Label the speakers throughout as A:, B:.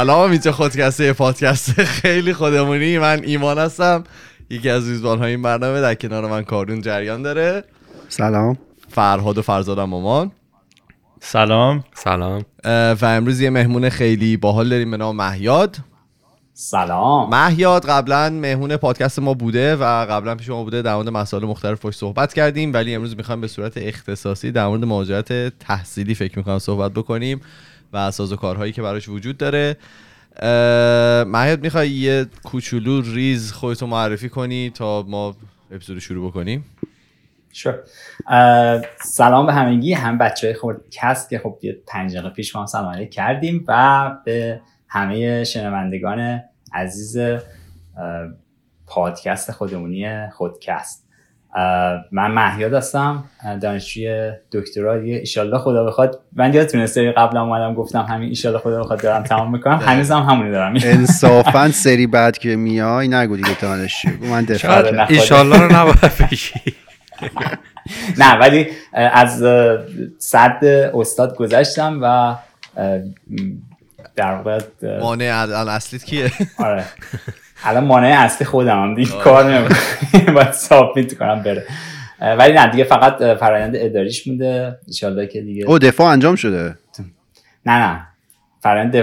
A: سلام اینجا خودکسته پادکست خیلی خودمونی. من ایمان هستم. یکی از میزبان های این برنامه در کنار من کارون جریان داره.
B: سلام.
A: فرهاد و فرزادم مامان
C: سلام.
D: سلام.
A: و امروز یه مهمون خیلی باحال داریم به نام مهیاد.
E: سلام.
A: مهیاد قبلا مهمون پادکست ما بوده و قبلا پیش ما بوده در مورد مسائل مختلف پشت صحبت کردیم ولی امروز می‌خوایم به صورت اختصاصی در مورد مهاجرت تحصیلی فکر می‌کنم صحبت بکنیم. و ساز و کارهایی که براش وجود داره. مهیاد می‌خوای یه کوچولو ریز خودتو معرفی کنی تا ما اپیزود شروع بکنیم؟
E: شو. سلام به همگی. هم بچه های خودکست که خب یه پنج پیش ما سلام کردیم و به همه شنوندگان عزیز پادکست خودمونی خودکست. من مهیاد هستم دانشجوی دکترا. دیگه ایشالله خدا بخواد. من یادتونه سری قبل اومدم گفتم همین ایشالله خدا بخواد دارم تمام می‌کنم. هنوزم همونی دارم.
B: انصافا سری بعد که میای نگو دیگه دانشجو. من دفعه
D: ایشالله رو نباید بگی.
E: نه ولی از صد استاد گذشتم و در واقع
A: مانع اصلیت کیه؟
E: آره. الان مانع اصلی خودم هم دیگه کار نمی‌کنم. باید سابمیت کنم بره ولی نه دیگه فقط فرایند اداریش مونده انشالله که دیگه
B: او دفاع انجام شده.
E: نه نه. فرایند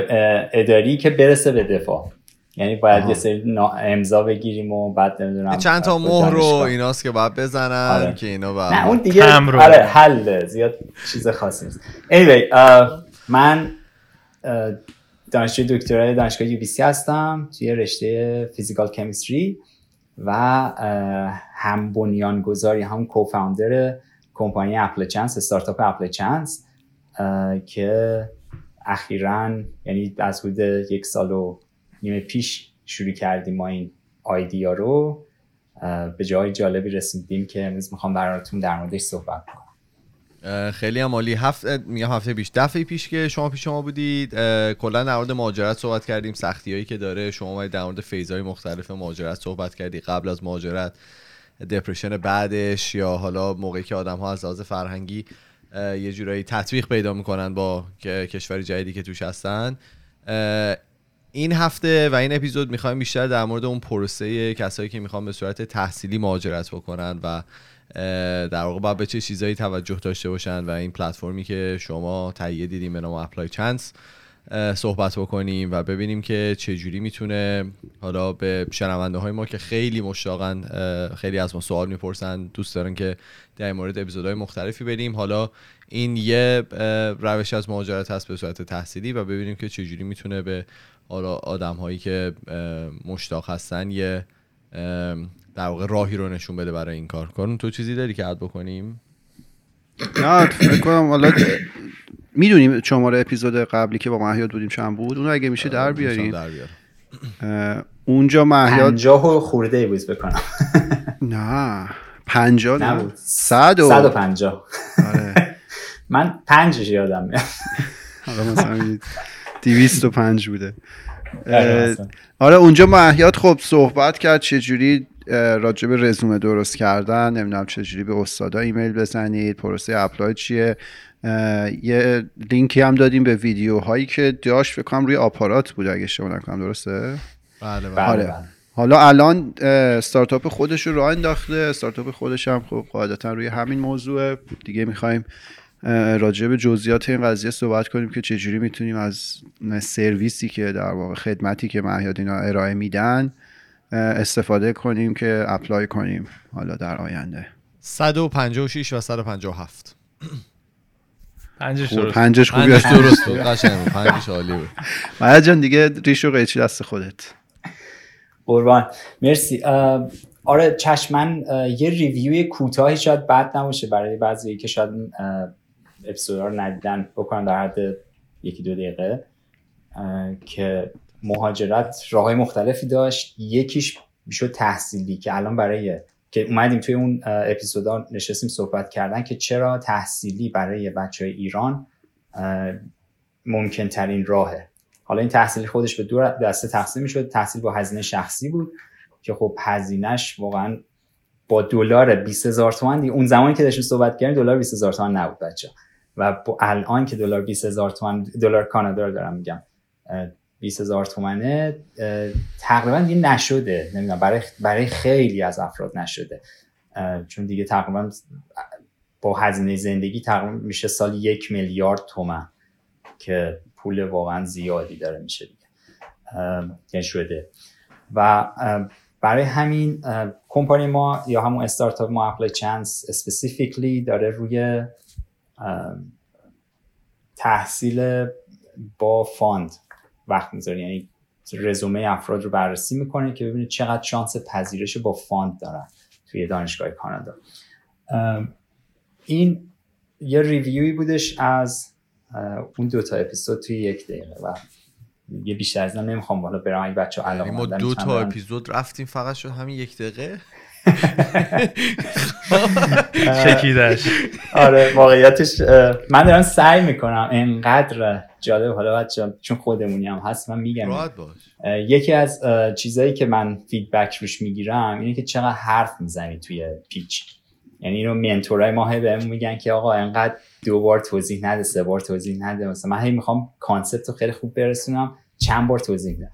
E: اداری که برسه به دفاع. یعنی باید یه سری امضا بگیریم و بعد نمی‌دونم
A: چند تا مهر رو ایناست که باید بزنن
E: آره.
A: که اینا باید
E: نه اون دیگه آره حل زیاد چیز خاصی نیست. Anyway, من دانشجوی دکترای دانشگاه یو هستم توی رشته فیزیکال کمیستری و هم بنیانگذاری هم کوفاندر کمپانی اپل چانس استارتاپ اپل چانس که اخیرا یعنی از حدود یک سال و نیم پیش شروع کردیم ما این آیدیا رو. به جای جالبی رسیدیم که امروز می‌خوام براتون در موردش صحبت کنم.
A: خیلی هم عالی. هفته میگم هفته پیش. دفعه پیش که شما پیش ما بودید کلا در مورد مهاجرت صحبت کردیم. سختی هایی که داره. شما در مورد فیزهای مختلف مهاجرت صحبت کردی. قبل از مهاجرت دپرشن بعدش یا حالا موقعی که آدم ها از لحاظ فرهنگی یه جورایی تطبیق پیدا می‌کنن با کشور جدیدی که توش هستن. این هفته و این اپیزود می‌خوایم بیشتر در مورد اون پروسه کسایی که می‌خوان به صورت تحصیلی مهاجرت بکنن و در واقع باید به چه چیزایی توجه داشته باشن و این پلتفرمی که شما تهیه دیدیم به نام اپلای چانس صحبت بکنیم و ببینیم که چه جوری می‌تونه حالا به شنونده های ما که خیلی مشتاقن خیلی از ما سوال می‌پرسن دوست دارن که در مورد اپیزودهای مختلفی بریم. حالا این یه روش از مهاجرت هست به صورت تحصیلی و ببینیم که چه جوری می‌تونه به حالا آدم هایی که مشتاق هستن یه در واقع راهی رو نشون بده برای این کار. کارون تو چیزی داری که عد بکنیم؟
B: نه فکر کنم حالا می‌دونیم شماره اپیزود قبلی که با مهیاد بودیم چند بود؟ اونو اگه میشه در بیاریم. اونجا مهیاد
E: پنجاه و خورده بود بکنم.
B: نه پنجاه
E: نبود.
B: صد و
E: صد و پنجاه.
B: آره.
E: من پنجش یادم میاد.
B: حالا مثلا دیویست و پنج بوده. آره اونجا مهیاد خب صحبت کرد چجوری راجع به رزومه درست کردن نمی‌دونم چجوری به استادا ایمیل بزنید پروسه اپلای چیه. یه لینکی هم دادیم به ویدیوهایی که داشت فکر کنم روی آپارات بود اگه اشتباه نکنم درسته؟
A: بله
E: بله.
B: آره. حالا الان استارتاپ خودش رو راه انداخته استارتاپ خودش هم خب قاعدتا روی همین موضوع دیگه می‌خوایم راجع به جزئیات این قضیه صحبت کنیم که چجوری می‌تونیم از سرویسی که در واقع خدمتی که مهیاد اینا ارائه میدن استفاده کنیم که اپلای کنیم حالا در آینده.
A: 156 و 157
C: پنجش
B: خوب.
C: درست.
B: پنجش خوبی
A: پنجش درست بود قشنگ بود پنجش عالی بود.
B: مهیاد جان دیگه ریش و قیچی دست خودت.
E: قربان. مرسی. آره چشم من یه ریویوی کوتاهی شاید بد نباشه برای بعضی که شاید اپیزودا رو ندیدن بکنم در حد یکی دو دقیقه. که مهاجرت راه های مختلفی داشت. یکیش می‌شد تحصیلی که الان برای که اومدیم توی اون اپیزودا نشستیم صحبت کردن که چرا تحصیلی برای بچه های ایران ممکن ترین راهه. حالا این تحصیلی خودش به دو دسته تقسیم می‌شد. تحصیل با هزینه شخصی بود که خب هزینهش واقعا با دلار 20000 تومان اون زمانی که داشتیم صحبت کردیم دلار 20000 تومان نبود بچه و الان که دلار 20000 تومان دلار کانادا رو دارم میگم 20 هزار تومنه تقریبا دیگه نشده. نمی‌دونم برای برای خیلی از افراد نشده. چون دیگه تقریبا با هزینه زندگی تقریبا میشه سال یک میلیارد تومن که پول واقعا زیادی داره میشه دیگه. شده. و برای همین کمپانی ما یا همون استارتاپ ما Apply Chance specifically داره روی تحصیل با fund وقت می‌ذاره. یعنی رزومه افراد رو بررسی می‌کنه که ببینید چقدر شانس پذیرش با fund دارن توی دانشگاه کانادا. این یه ریویوی بودش از اون دوتا اپیزود توی یک دقیقه و یه بیشتر از نمی‌خوام بالا برم. اگه بچه علاقه
A: ما دو تا اپیزود رفتیم فقط شد همین یک دقیقه؟
C: شکیدش
E: آره واقعیتش من دارم سعی می‌کنم انقدر جالب. حالا بچه چون خودمونی هم هست من میگم. یکی از چیزایی که من feedback روش می‌گیرم اینه که چقدر حرف می‌زنی توی pitch. یعنی اینو mentor ای ما هی بهمون میگن که آقا انقدر دو بار توضیح نده سه بار توضیح نده. مثلا من هی می‌خوام concept رو خیلی خوب برسونم چند بار توضیح بدم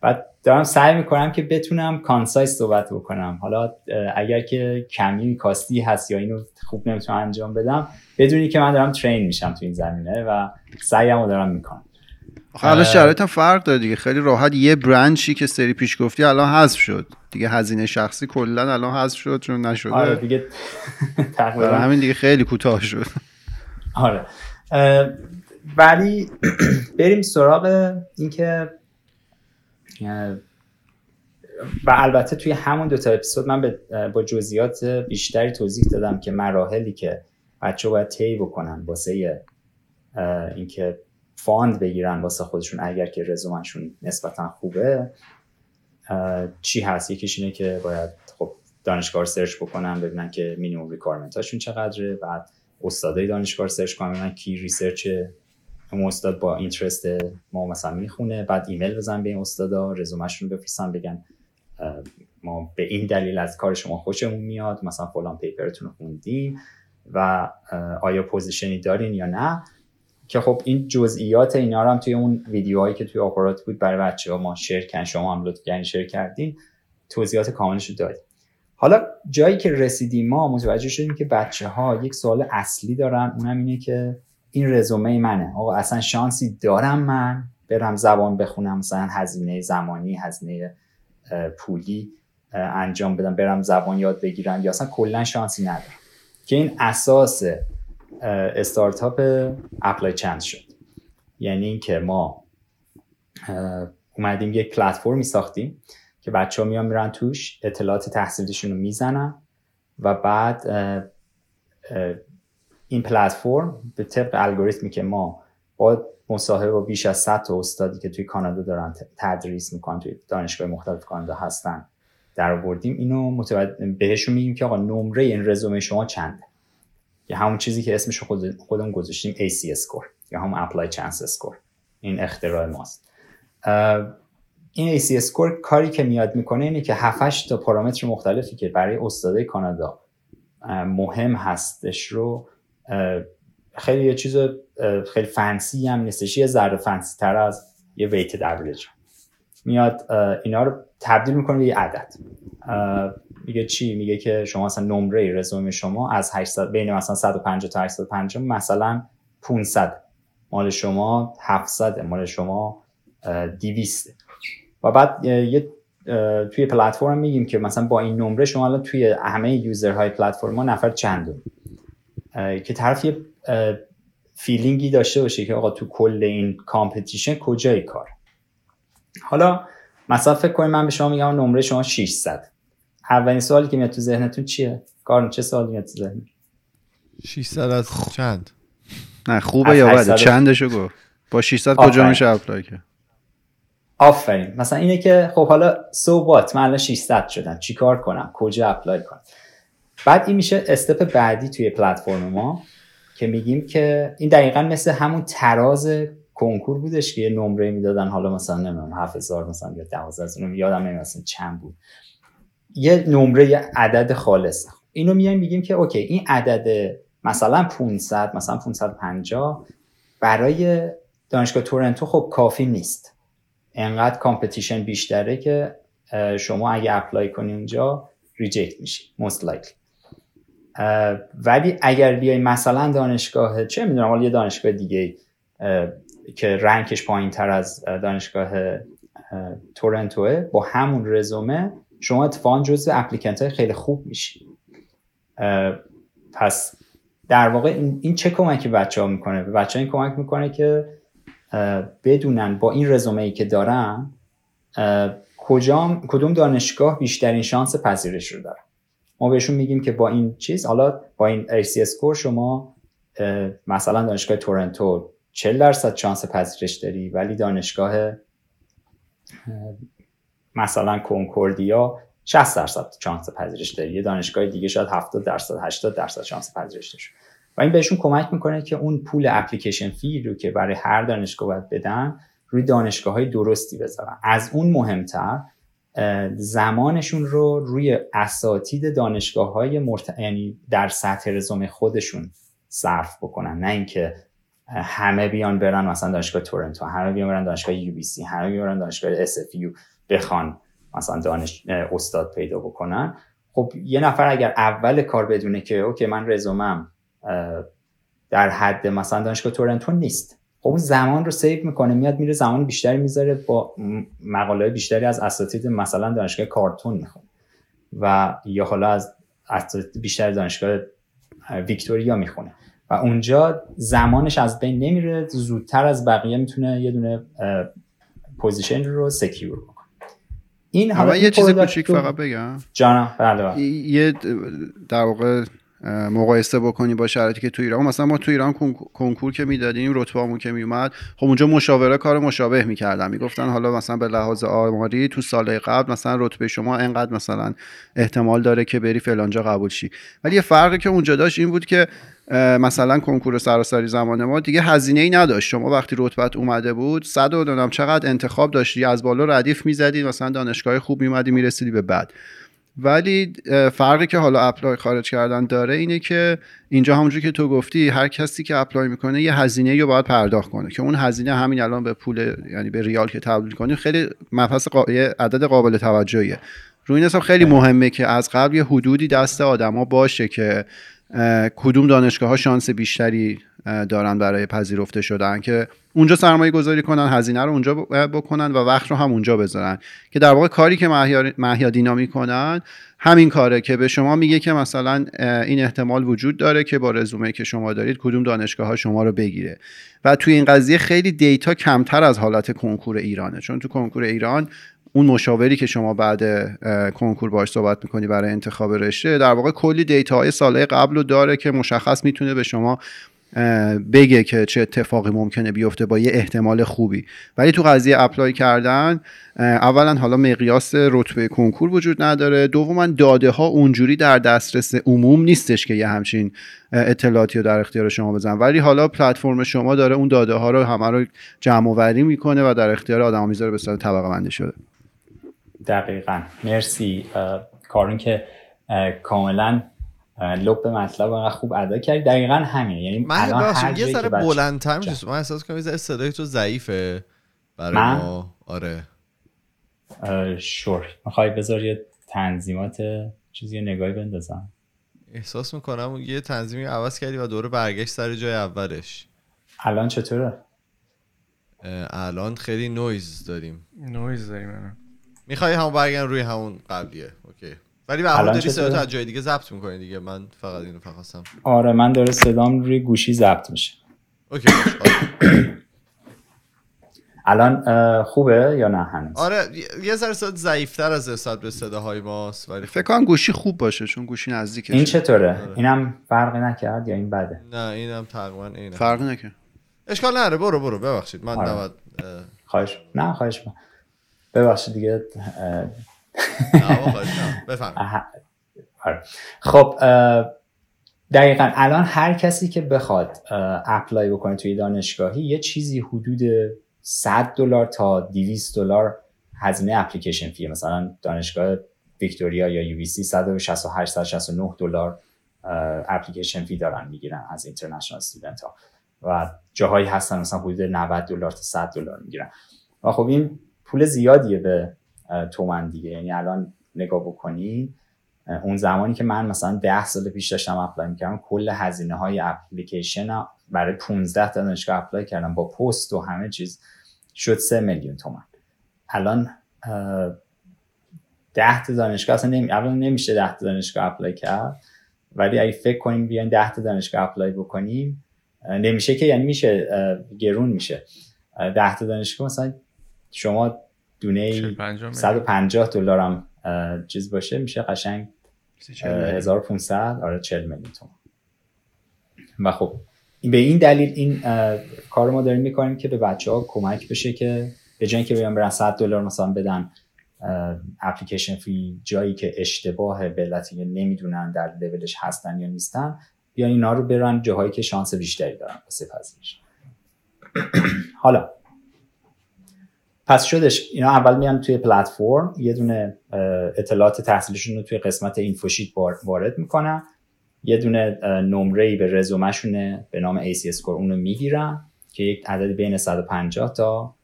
E: بعد دارم سعی می‌کنم که بتونم concise صحبت بکنم. حالا اگر که کمی کاستی هست یا اینو خوب نمی‌تونم انجام بدم بدونی که من دارم train میشم تو این زمینه و سعیم رو دارم می‌کنم.
B: حالا شرایط هم فرق داره دیگه. خیلی راحت. یه برنچی که سری پیش گفتی الان حذف شد. دیگه هزینه شخصی کلا الان حذف شد چون نشده.
E: آره دیگه
B: تقریبا. همین دیگه خیلی کوتاه شد.
E: آره. ولی بریم سراغ اینکه و البته توی همون دو تا اپیزود من با جزئیات بیشتری توضیح دادم که مراحلی که بچه باید طی بکنن واسه اینکه fund بگیرن واسه خودشون اگر که رزومنشون نسبتا خوبه چی هست؟ یکیش اینه که باید خب دانشگاه search بکنن ببینن که minimum requirement هاشون چقدره بعد استادای دانشگاه search کنن ببینن کی research اون استاد با interest ما مثلا می‌خونه بعد ایمیل بزن به این استادا رزومهشون بفرستن بگن ما به این دلیل از کار شما خوشمون میاد مثلا فلان paper تون رو خوندیم و آیا پوزیشنی دارین یا نه؟ که خب این جزئیات اینا رو هم توی اون ویدیوهایی که توی آپارات بود برای بچه ها ما شیر کردن شما هم لطف کردین شیر کردین توضیحات کاملش رو دادیم. حالا جایی که رسیدیم ما متوجه شدیم که بچه ها یک سوال اصلی دارن اونم اینه که این رزومه منه. آقا اصلا شانسی دارم من برم زبان بخونم مثلا هزینه زمانی هزینه پولی انجام بدم برم زبان یاد بگیرم یا اصلا کلا شانسی ندارم. که این اساس استارتاپ اپلای چند شد. یعنی اینکه ما اومدیم یک پلتفرمی ساختیم که بچه ها میان میرن توش اطلاعات تحصیلشون رو می‌زنن و بعد این پلتفرم به طبق الگوریتمی که ما با مصاحبه با بیش از 100 تا استادی که توی کانادا دارن تدریس می‌کنن توی دانشگاه مختلف کانادا هستن در آوردیم اینو متوجه بهشون میگیم که آقا نمره این رزومه شما چنده؟ یا همون چیزی که اسمش خود خودمون گذاشتیم AC score یا همون Apply Chance score. این اختراع ماست. این AC score کاری که میاد می‌کنه اینه که 7 تا پارامتر مختلفی که برای استادای کانادا مهم هستش رو خیلی یه چیز خیلی فنسی هم نیستش یه ذره فنسی تر از یه ویتد اوریج میاد اینا رو تبدیل می‌کنه به یه عدد. میگه چی؟ میگه که شما مثلا نمره رزومه شما از 800 بین مثلا 150 تا 850 مثلا 500 مال شما 700 مال شما 200 و بعد یه توی پلتفرم میگیم که مثلا با این نمره شما الان توی همه user های پلتفرم ما نفر چندمن که طرف یه feeling ی داشته باشه که آقا تو کل این competition کجای کار. حالا مثلا فکر کنید من به شما میگم نمره شما 600 اولین سوالی که میاد تو ذهنتون چیه؟ کارن چه سوالی میاد تو ذهن
A: 600 از چند؟
B: نه خوبه یا بده؟ چندشو گفت؟ با 600 کجا میشه apply کرد؟
E: آفرین. مثلا اینه که خب حالا so what من الان 600 شدم. چیکار کنم؟ کجا apply کنم؟ بعد این میشه step بعدی توی پلتفرم ما که میگیم که این دقیقا مثل همون تراز کنکور بودش که یه نمره می‌دادن حالا مثلا نمی‌دونم 7000 مثلا یا 12000 یادم نمیاد مثلا چند بود. یه نمره یه عدد خالص. اینو میایم میگیم که okay این عدد مثلا 500 مثلا 550 برای دانشگاه تورنتو خب کافی نیست. انقدر competition بیشتره که شما اگه apply کنی اونجا reject میشی most likely. ولی اگر بیای مثلا دانشگاه چه می‌دونم حالا یه دانشگاه دیگه که رنکش پایین تر از دانشگاه تورنتوه با همون رزومه شما اتفاقا جز اپلیکنت های خیلی خوب میشی. پس در واقع این, چه کمکی بچه ها می‌کنه؟ به بچه ها این کمک می‌کنه که بدونن با این رزومه ای که دارن کجام کدوم دانشگاه بیشترین شانس پذیرش رو دارن. ما بهشون میگیم که با این چیز حالا با این ACS کور شما مثلا دانشگاه تورنتو 40 درصد شانس پذیرش داری ولی دانشگاه مثلا کنکوردیا 60 درصد شانس پذیرش داری. یه دانشگاه دیگه شاید 70 درصد 80 درصد شانس پذیرش داری و این بهشون کمک می‌کنه که اون پول اپلیکیشن فی رو که برای هر دانشگاه باید بدن روی دانشگاه های درستی بذارن. از اون مهمتر زمانشون رو روی اساتید دانشگاه های مرت... یعنی در سطح رزومه خودشون صرف بکنن. نه اینکه همه بیان برن مثلا دانشگاه تورنتو همه بیان برن دانشگاه UBC همه بیان برن دانشگاه SFU بخوان مثلا دانش استاد پیدا بکنن. خب یه نفر اگر اول کار بدونه که okay من رزومم در حد مثلا دانشگاه تورنتو نیست. خب اون زمان رو save می‌کنه میاد میره زمان بیشتری می‌ذاره با مقاله بیشتری از اساتید مثلا دانشگاه کارلتون می‌خونه و یا حالا از اساتید بیشتر دانشگاه ویکتوریا می‌خونه. و اونجا زمانش از بین نمیره زودتر از بقیه می‌تونه یه دونه position رو secure کنه
B: این حالا یه چیز کوچیک فقط بگم.
E: جانم بله
B: یه در واقع مقایسه بکنی با شرایطی که تو ایران. مثلا ما تو ایران کنکور که می‌دادیم رتبهمون که میومد خب اونجا مشاوره کار مشابه می‌کردن. می‌گفتن حالا مثلا به لحاظ آماری تو سال قبل مثلا رتبه شما انقدر مثلا احتمال داره که بری فلانجا قبول شی. ولی یه فرقی که اونجا داشت این بود که مثلا کنکور سراسری زمان ما دیگه هزینه ای نداشت. شما وقتی رتبت اومده بود صد و دونم چقدر انتخاب داشتی از بالا ردیف می‌زدی مثلا دانشگاه خوب میومدی می‌رسیدی به بعد. ولی فرقی که حالا apply خارج کردن داره اینه که اینجا همونجور که تو گفتی هر کسی که apply می‌کنه یه هزینه رو باید پرداخت کنه که اون هزینه همین الان به پول یعنی به ریال که تبدیل کنی خیلی مبحث قا... عدد قابل توجهیه. روی این حساب خیلی مهمه که از قبل یه حدودی دست آدما باشه که کدوم دانشگاه ها شانس بیشتری دارن برای پذیرفته شدن که اونجا سرمایه گذاری کنن هزینه رو اونجا بکنن و وقت رو هم اونجا بذارن. که در واقع کاری که مهیادینا می‌کنن همین کاره که به شما میگه که مثلا این احتمال وجود داره که با رزومه که شما دارید کدوم دانشگاه ها شما رو بگیره. و توی این قضیه خیلی دیتا کمتر از حالت کنکور ایرانه. چون تو کنکور ایران اون مشاوری که شما بعد کنکور باش صحبت می‌کنی برای انتخاب رشته در واقع کلی دیتا های ساله قبل رو داره که مشخص می‌تونه به شما بگه که چه اتفاقی ممکنه بیفته با یه احتمال خوبی. ولی تو قضیه اپلای کردن اولا حالا مقیاس رتبه کنکور وجود نداره. دوما داده ها اونجوری در دسترس عموم نیستش که یه همچین اطلاعاتی رو در اختیار شما بزن ولی حالا پلتفرم شما داره اون داده ها رو همه رو جمع وری می‌کنه و در اختیار آدم می‌ذاره به صورت طبقه بندی شده.
E: دقیقا. مرسی. کارون که کاملا لب مطلب انقدر خوب ادا کردی. دقیقا همین یعنی
A: من الان هر یه سر بلندتر میشه. من احساس کنم یه صدای تو ضعیفه برای من؟ ما. آره.
E: شور. می‌خوای بذار یه تنظیمات چیزی نگاهی بندازم.
A: احساس می‌کنم یه تنظیمی عوض کردی و دوره برگشت سر جای اولش.
E: الان چطوره؟
A: الان خیلی نویز داریم.
C: نویز داریم
A: می‌خوای همون برگردن روی همون قبلیه. OK. ولی به حال داری صدا از جای دیگه ضبط می‌کنی دیگه. من فقط اینو فقط
E: آره من داره صدام روی گوشی ضبط میشه.
A: OK
E: الان خوبه یا نه هنوز؟
A: آره یه ذره صدا ضعیفتر از نسبت به صداهای ماست ولی
B: فکر کنم گوشی خوب باشه چون گوشی نزدیکه.
E: این چطوره؟ آره. اینم فرقی نکرد یا این بده؟
A: نه اینم تقریبا اینه.
B: فرقی نکرد.
A: اشکال نره برو برو ببخشید. من آره. نباید
E: خواهش نه خواهش. ببخشید دیگه آره. خب دقیقا الان هر کسی که بخواد اپلای بکنه توی دانشگاهی یه چیزی حدود 100 دلار تا 200 دلار هزینه اپلیکیشن فی مثلا دانشگاه ویکتوریا یا یو بی سی 168 169 دلار application fee دارن می‌گیرن از international student ها و جاهایی هستن مثلا حدود 90 دلار تا 100 دلار می‌گیرن. و خب این پول زیادیه به تومن دیگه. یعنی الان نگاه بکنی اون زمانی که من مثلا ده سال پیش داشتم apply می‌کردم کل هزینه های اپلیکیشن برای 15 تا دانشگاه apply کردم با پست و همه چیز. شد 3 میلیون تومن. الان ده تا دانشگاه اصلا نمی... نمیشه ده تا دانشگاه apply کرد. ولی اگه فکر کنیم بیاین ده تا دانشگاه apply بکنیم نمیشه که یعنی میشه گرون میشه. ده تا دانشگاه مثلا شما دونه 150 دلار هم چیز باشه میشه قشنگ 1500 آره 40 میلیون تومان. و خب به این دلیل این کار ما داریم می‌کنیم که به بچه ها کمک بشه که به جایی که بیان برن 100 دلار مثلا بدن اپلیکیشن فی جایی که اشتباه به نمی‌دونن در لولش هستن یا نیستن بیان اینا رو برن جاهایی که شانس بیشتری دارن. واسه پذیرش حالا پس شدش اینا اول میان توی پلتفرم یه دونه اطلاعات تحصیلشون رو توی قسمت اینفوشیت وارد می‌کنن. یه دونه نمره به رزومهشونه به نام ACS سکور اون رو می‌گیرن که یک عدد بین 150 تا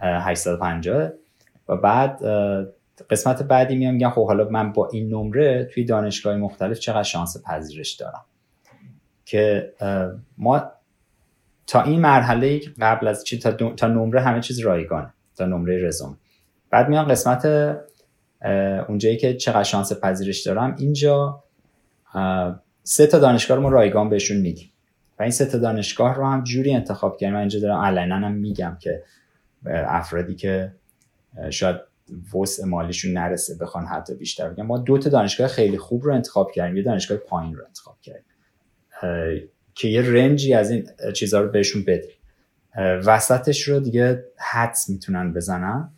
E: 850 و بعد قسمت بعدی میام میگن خب حالا من با این نمره توی دانشگاه مختلف چقدر شانس پذیرش دارم؟ که ما تا این مرحله قبل از چی تا, تا نمره همه چیز رایگانه. تا نمره رزومه. بعد میان قسمت اونجایی که چقدر شانس پذیرش دارم اینجا سه تا دانشگاه رو رایگان بهشون میدیم. و این سه تا دانشگاه رو هم جوری انتخاب کردیم. من اینجا دارم علینا هم میگم که افرادی که شاید وسع مالیشون نرسه بخوان حتی بیشتر بگم. ما دو تا دانشگاه خیلی خوب رو انتخاب کردیم. یه دانشگاه پایین رو انتخاب کردیم. که یه رنجی از این چیزها رو بهشون بدیم. وسطش رو دیگه حدس می‌تونن بزنن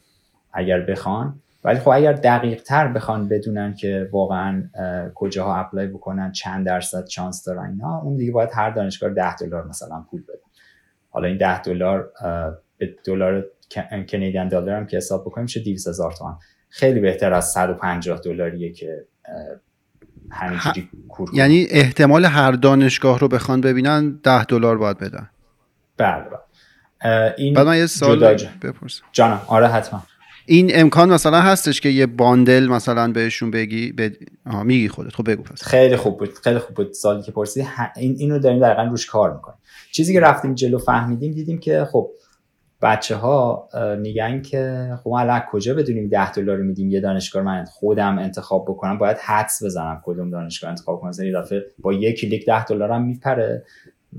E: اگر بخوان. ولی خب اگر دقیق تر بخوان بدونن که واقعا کجاها اپلای بکنن چند درصد چانس دارن اینا اون دیگه باید هر دانشگاه 10 دلار مثلا پول بده. حالا این 10 دلار به دلار کنیدین دلار هم که حساب بکنیم میشه 200 هزار تومان خیلی بهتر از 150 دلاریه که همینجوری
B: یعنی احتمال هر دانشگاه رو بخوان ببینن 10 دلار باید بدن.
E: بله بله. این
B: بعد من یه سال بپرسم
E: جانم. آره حتما.
B: این امکان مثلا هستش که یه باندل مثلا بهشون بگی به... میگی خودت. خب بگو پس.
E: خیلی خوب بود. خیلی خوب بود سالی که پرسیدی. این اینو داریم دقیقا روش کار می‌کنیم. چیزی که رفتیم جلو فهمیدیم دیدیم که خب بچه ها میگن که خب الان کجا بدونیم 10 دلار میدیم؟ یه دانشگاه من خودم انتخاب بکنم. باید حدس بزنم کدوم دانشگاه انتخاب کنم. یه دفعه با یک کلیک 10 دلارم میپره.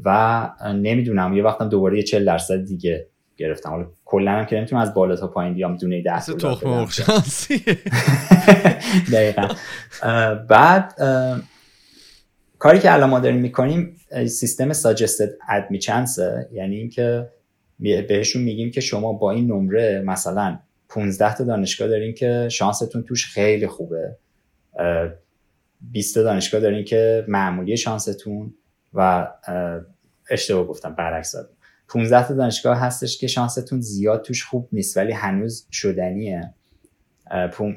E: و نمی‌دونم یه وقتم دوباره یه 40 درصد دیگه گرفتم. حالا کلا هم که نمی‌تونم از بالا تا پایین بیام دونه 10
A: دلار
E: دقیقاً. بعد کاری که الان ما داریم می‌کنیم سیستم ساجستد ادمیچنس یعنی اینکه بهشون میگیم که شما با این نمره مثلا 15 تا دانشگاه دارین که شانستون توش خیلی خوبه. 20 تا دانشگاه دارین که معمولی شانستون. و اشتباه گفتم برعکس دادم 15 تا دانشگاه هستش که شانستون زیاد توش خوب نیست ولی هنوز شدنیه.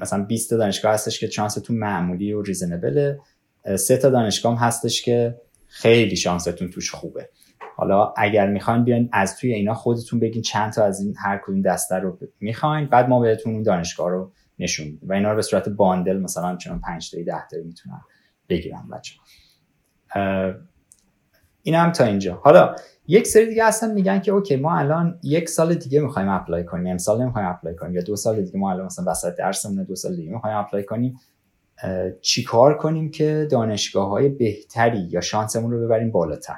E: مثلا 20 تا دانشگاه هستش که شانستون معمولی و ریزنبله سه تا دانشگاه هم هستش که خیلی شانستون توش خوبه. حالا اگر می‌خواین بیاین از توی اینا خودتون بگین چند تا از این هر کدوم دسته رو می‌خواین بعد ما بهتون اون دانشگاه رو نشون و اینا رو به صورت باندل مثلا چون 5 تا 10 تا می‌تونن بگیرن بچه این هم تا اینجا. حالا یک سری دیگه اصلا میگن که OK ما الان یک سال دیگه می‌خوایم apply کنیم. امسال نمی‌خوایم apply کنیم یا دو سال دیگه ما الان مثلا وسط درسمون دو سال دیگه می‌خوایم apply کنیم. چیکار کنیم که دانشگاه های بهتری یا شانسمون رو ببریم بالاتر؟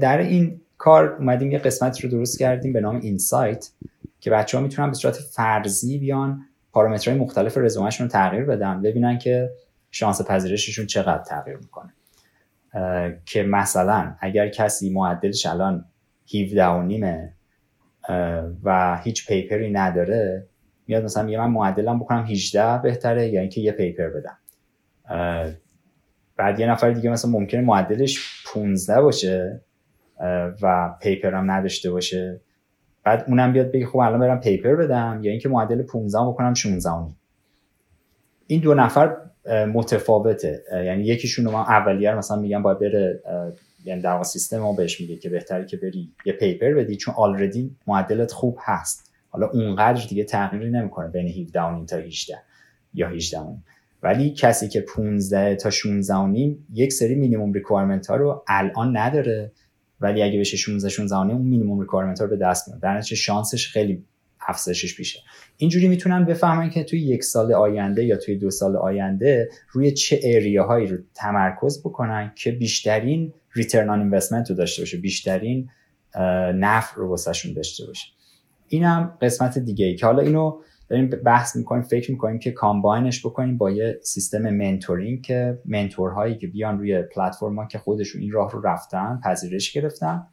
E: در این کار اومدیم یه قسمت رو درست کردیم به نام insight که بچه ها می‌تونن به صورت فرضی بیان پارامترهای مختلف رزومهشون رو تغییر بدن ببینن که شانس پذیرششون چقدر تغییر می‌کنه. که مثلا اگر کسی معدلش الان 17 و نیمه و هیچ پیپری نداره میاد مثلا میگه من معدلم بکنم 18 بهتره یا اینکه یه پیپر بدم. بعد یه نفر دیگه مثلا ممکنه معدلش 15 باشه و paper هم نداشته باشه. بعد اونم بیاد بگه خب الان برم paper بدم یا اینکه معدل 15 بکنم 16 این دو نفر متفاوته. یعنی یکیشون رو من اولیه مثلا میگم باید بره یعنی در سیستم ما بهش میگه که بهتره که بری یه paper بدی چون already معدلت خوب هست. حالا اونقدر دیگه تغییری نمی‌کنه بین 17 تا 18 یا 18 ولی کسی که 15 تا 16 نیم یک سری minimum requirement ها رو الان نداره ولی اگه بشه 16 16 اون minimum requirement ها رو به دست میاره. در نتیجه شانسش خیلی افزایشش بیشتره. اینجوری می‌تونن بفهمن که توی یک سال آینده یا توی دو سال آینده روی چه area هایی رو تمرکز بکنن که بیشترین return on investment رو داشته باشه بیشترین نفع رو واسهشون داشته باشه. اینم قسمت دیگه ای که حالا اینو داریم بحث می‌کنیم فکر می‌کنیم که combine ش بکنیم با یه سیستم mentoring که mentor هایی که بیان روی پلتفرم ها که خودشون این راه رو رفتن پذیرش گرفتن.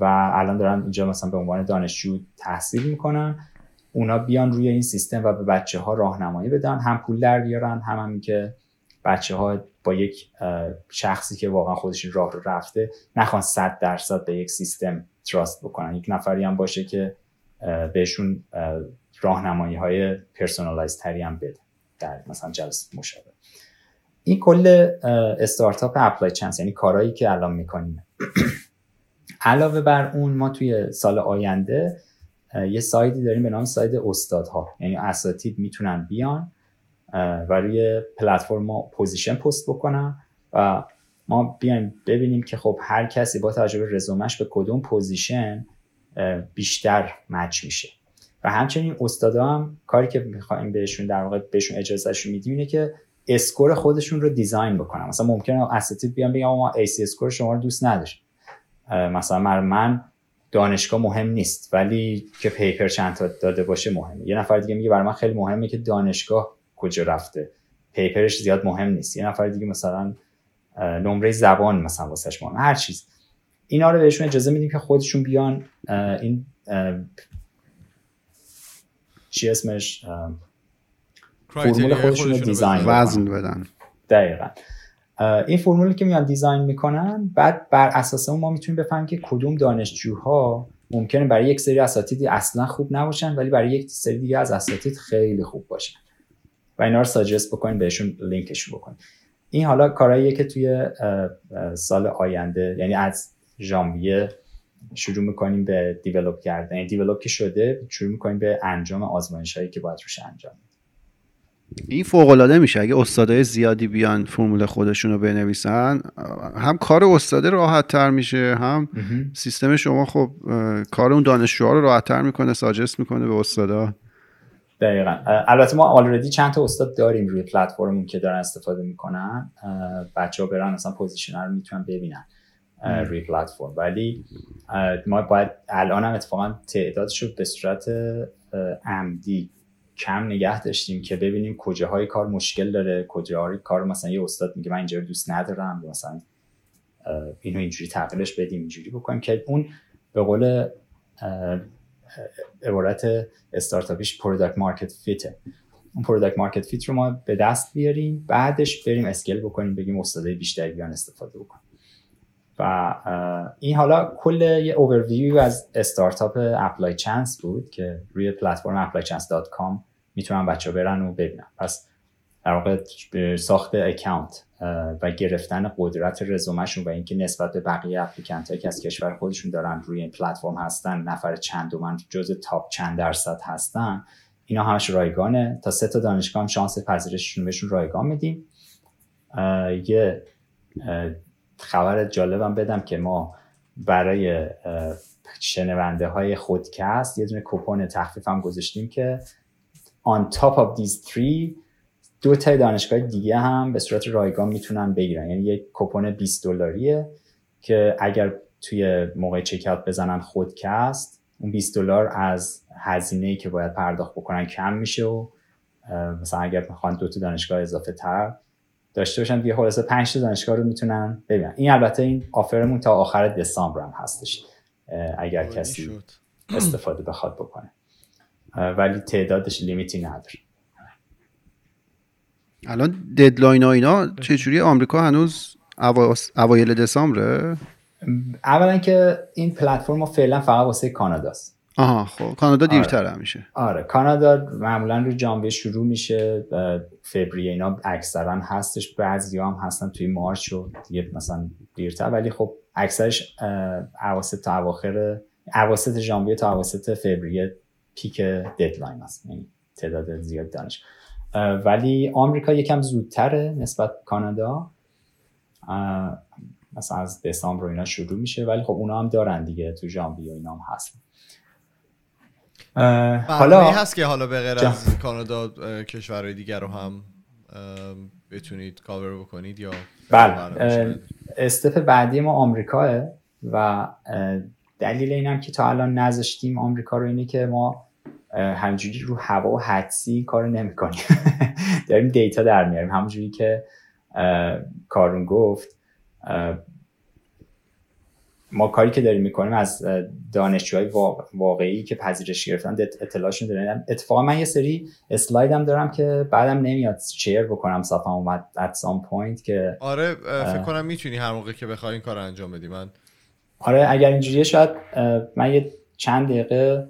E: و الان دارن اینجا مثلا به عنوان دانشجو تحصیل می‌کنن. اونا بیان روی این سیستم و به بچه ها راهنمایی بدن هم پول در بیارن هم, که بچه ها با یک شخصی که واقعا خودش این راه رو رفته نخوان صد درصد به یک سیستم trust بکنن. یک نفری هم باشه که بهشون راهنمایی های personalize تری هم بده در مثلا جلسه مشابه این کل استارتاپ ApplyChance یعنی کارهایی که الان می‌کنیم. علاوه بر اون ما توی سال آینده یه side ی داریم به نام side استادها. یعنی اساتید می‌تونن بیان و روی پلتفرم ما position post بکنن و ما بیایم ببینیم که خب هر کسی با توجه به رزومش به کدوم position بیشتر match میشه. و همچنین استادا هم کاری که می‌خوایم بهشون در واقع بهشون اجازهشون میدیم اینه که score خودشون رو design بکنن. مثلا ممکنه اساتید بیان بگم ما AC score شما رو دوست نداریم مثلا من دانشگاه مهم نیست ولی که paper چند تا داده باشه مهمه. یه نفر دیگه میگه برای من خیلی مهمه که دانشگاه کجا رفته. paper ش زیاد مهم نیست. یه نفر دیگه مثلا نمره زبان مثلا واسش مهم هر چیز. اینا رو بهشون اجازه میدیم که خودشون بیان این چی اسمش؟ فرمول خودشون رو دیزاین
B: وزن بدن.
E: دقیقا. این فرمولی که میان دیزاین می‌کنن بعد بر اساس اون ما می‌تونیم بفهمیم که کدوم دانشجوها ممکنه برای یک سری اساتیدی اصلا خوب نباشن ولی برای یک سری دیگه از اساتید خیلی خوب باشن. و اینا رو ساجست بکنیم بهشون لینکش بکنیم این حالا کارهاییه که توی سال آینده یعنی از ژانویه شروع می‌کنیم به دیولپ کردن. یعنی دیولپ که شده شروع می‌کنیم به انجام آزمایش هایی که باید روش انجام
B: این فوق العاده میشه. اگه استادای زیادی بیان فرمول خودشون رو بنویسن هم کار استاده راحت تر میشه هم سیستم شما خب کار اون دانشجوها رو راحت تر می‌کنه ساجست می‌کنه به استادا.
E: دقیقا. البته ما آلردی چند تا استاد داریم روی پلتفرممون که دارن استفاده می‌کنن. بچه ها برن مثلا position رو می‌تونن ببینن روی پلتفرم. ولی ما باید الان هم اتفاقا تعدادش رو به صورت عمدی کم نگه داشتیم که ببینیم کجاهای کار مشکل داره کجاهای کار مثلا یه استاد میگه من اینجا دوست ندارم مثلا اینو اینجوری تغییرش بدیم اینجوری بکنیم که اون به قول عبارت استارتاپیش product market fit ه اون product market fit رو ما به دست بیاریم بعدش بریم scale بکنیم بگیم استادای بیشتری بیان استفاده بکنیم و این حالا کل یه اوورویو از استارتاپ ApplyChance بود که روی platform applychance.com می‌تونن بچه برن و ببینن. پس در واقع ساخت account و گرفتن قدرت رزومشون و اینکه نسبت به بقیه applicant که از کشور خودشون دارن روی این پلتفرم هستن نفر چند من جز top چند درصد هستن اینا همش رایگانه. تا سه تا دانشگاه هم شانس پذیرششون بهشون رایگان میدیم. یه خبر جالبم بدم که ما برای شنونده های خودکست یه دونه کوپن تخفیف هم گذاشتیم که on top of these three دو تا دانشگاه دیگه هم به صورت رایگان می‌تونن بگیرن. یعنی یک کوپن 20 دلاریه که اگر توی موقع چک بزنن خودکست اون 20 دلار از هزینه که باید پرداخت بکنن کم میشه و مثلا اگر می‌خوان دو تا دانشگاه اضافه تر داشته باشن دیگه خلاصه 5 تا دانشگاه رو می‌تونن ببینن. این البته این آفرمون تا آخر دسامبر هم هستش اگر کسی استفاده بخواد بکنه. ولی تعدادش لیمیتی نداره.
B: الان ددلاین ها اینا چجوری؟ آمریکا هنوز اوایل دسامبره؟
E: اولا که این پلتفرم فعلا فقط واسه کاناداست.
B: آها خب. کانادا دیرتر آره. میشه.
E: آره کانادا معمولا رو ژانویه شروع میشه فوریه اینا اکثرا هستش بعضی هم هستن توی مارچ و دیگه مثلا دیرتر ولی خب اکثرش اواسط تا اواخر اواسط ژانویه تا اواسط فوریه پیک ددلاین هست یعنی تعداد زیاد دانش. ولی آمریکا یکم زودتره نسبت کانادا. مثلا از دسامبر اینا شروع میشه ولی خب اونا هم دارن دیگه تو ژانویه اینا هم هست
A: حالا هست که حالا به غیر از کانادا کشورهای دیگر رو هم بتونید کاور بکنید یا
E: بله. استپ بعدی ما آمریکاه و دلیل اینم که تا الان نذاشتیم آمریکا رو اینه که ما همجوری رو هوا و حدسی کار نمی‌کنیم. داریم دیتا در میاریم. همونجوری که کارون گفت ما کاری که داریم می‌کنیم از دانشجوهای واقعی که پذیرش گرفتن اطلاعشون داریم. اتفاقا من یه سری اسلایدم دارم که بعدم نمیاد شیر بکنم صفحه اومد at some point که
A: آره فکر کنم می‌تونی هر موقع که بخوای این کار انجام بدی. من
E: آره اگر اینجوریه شاید من یه چند دقیقه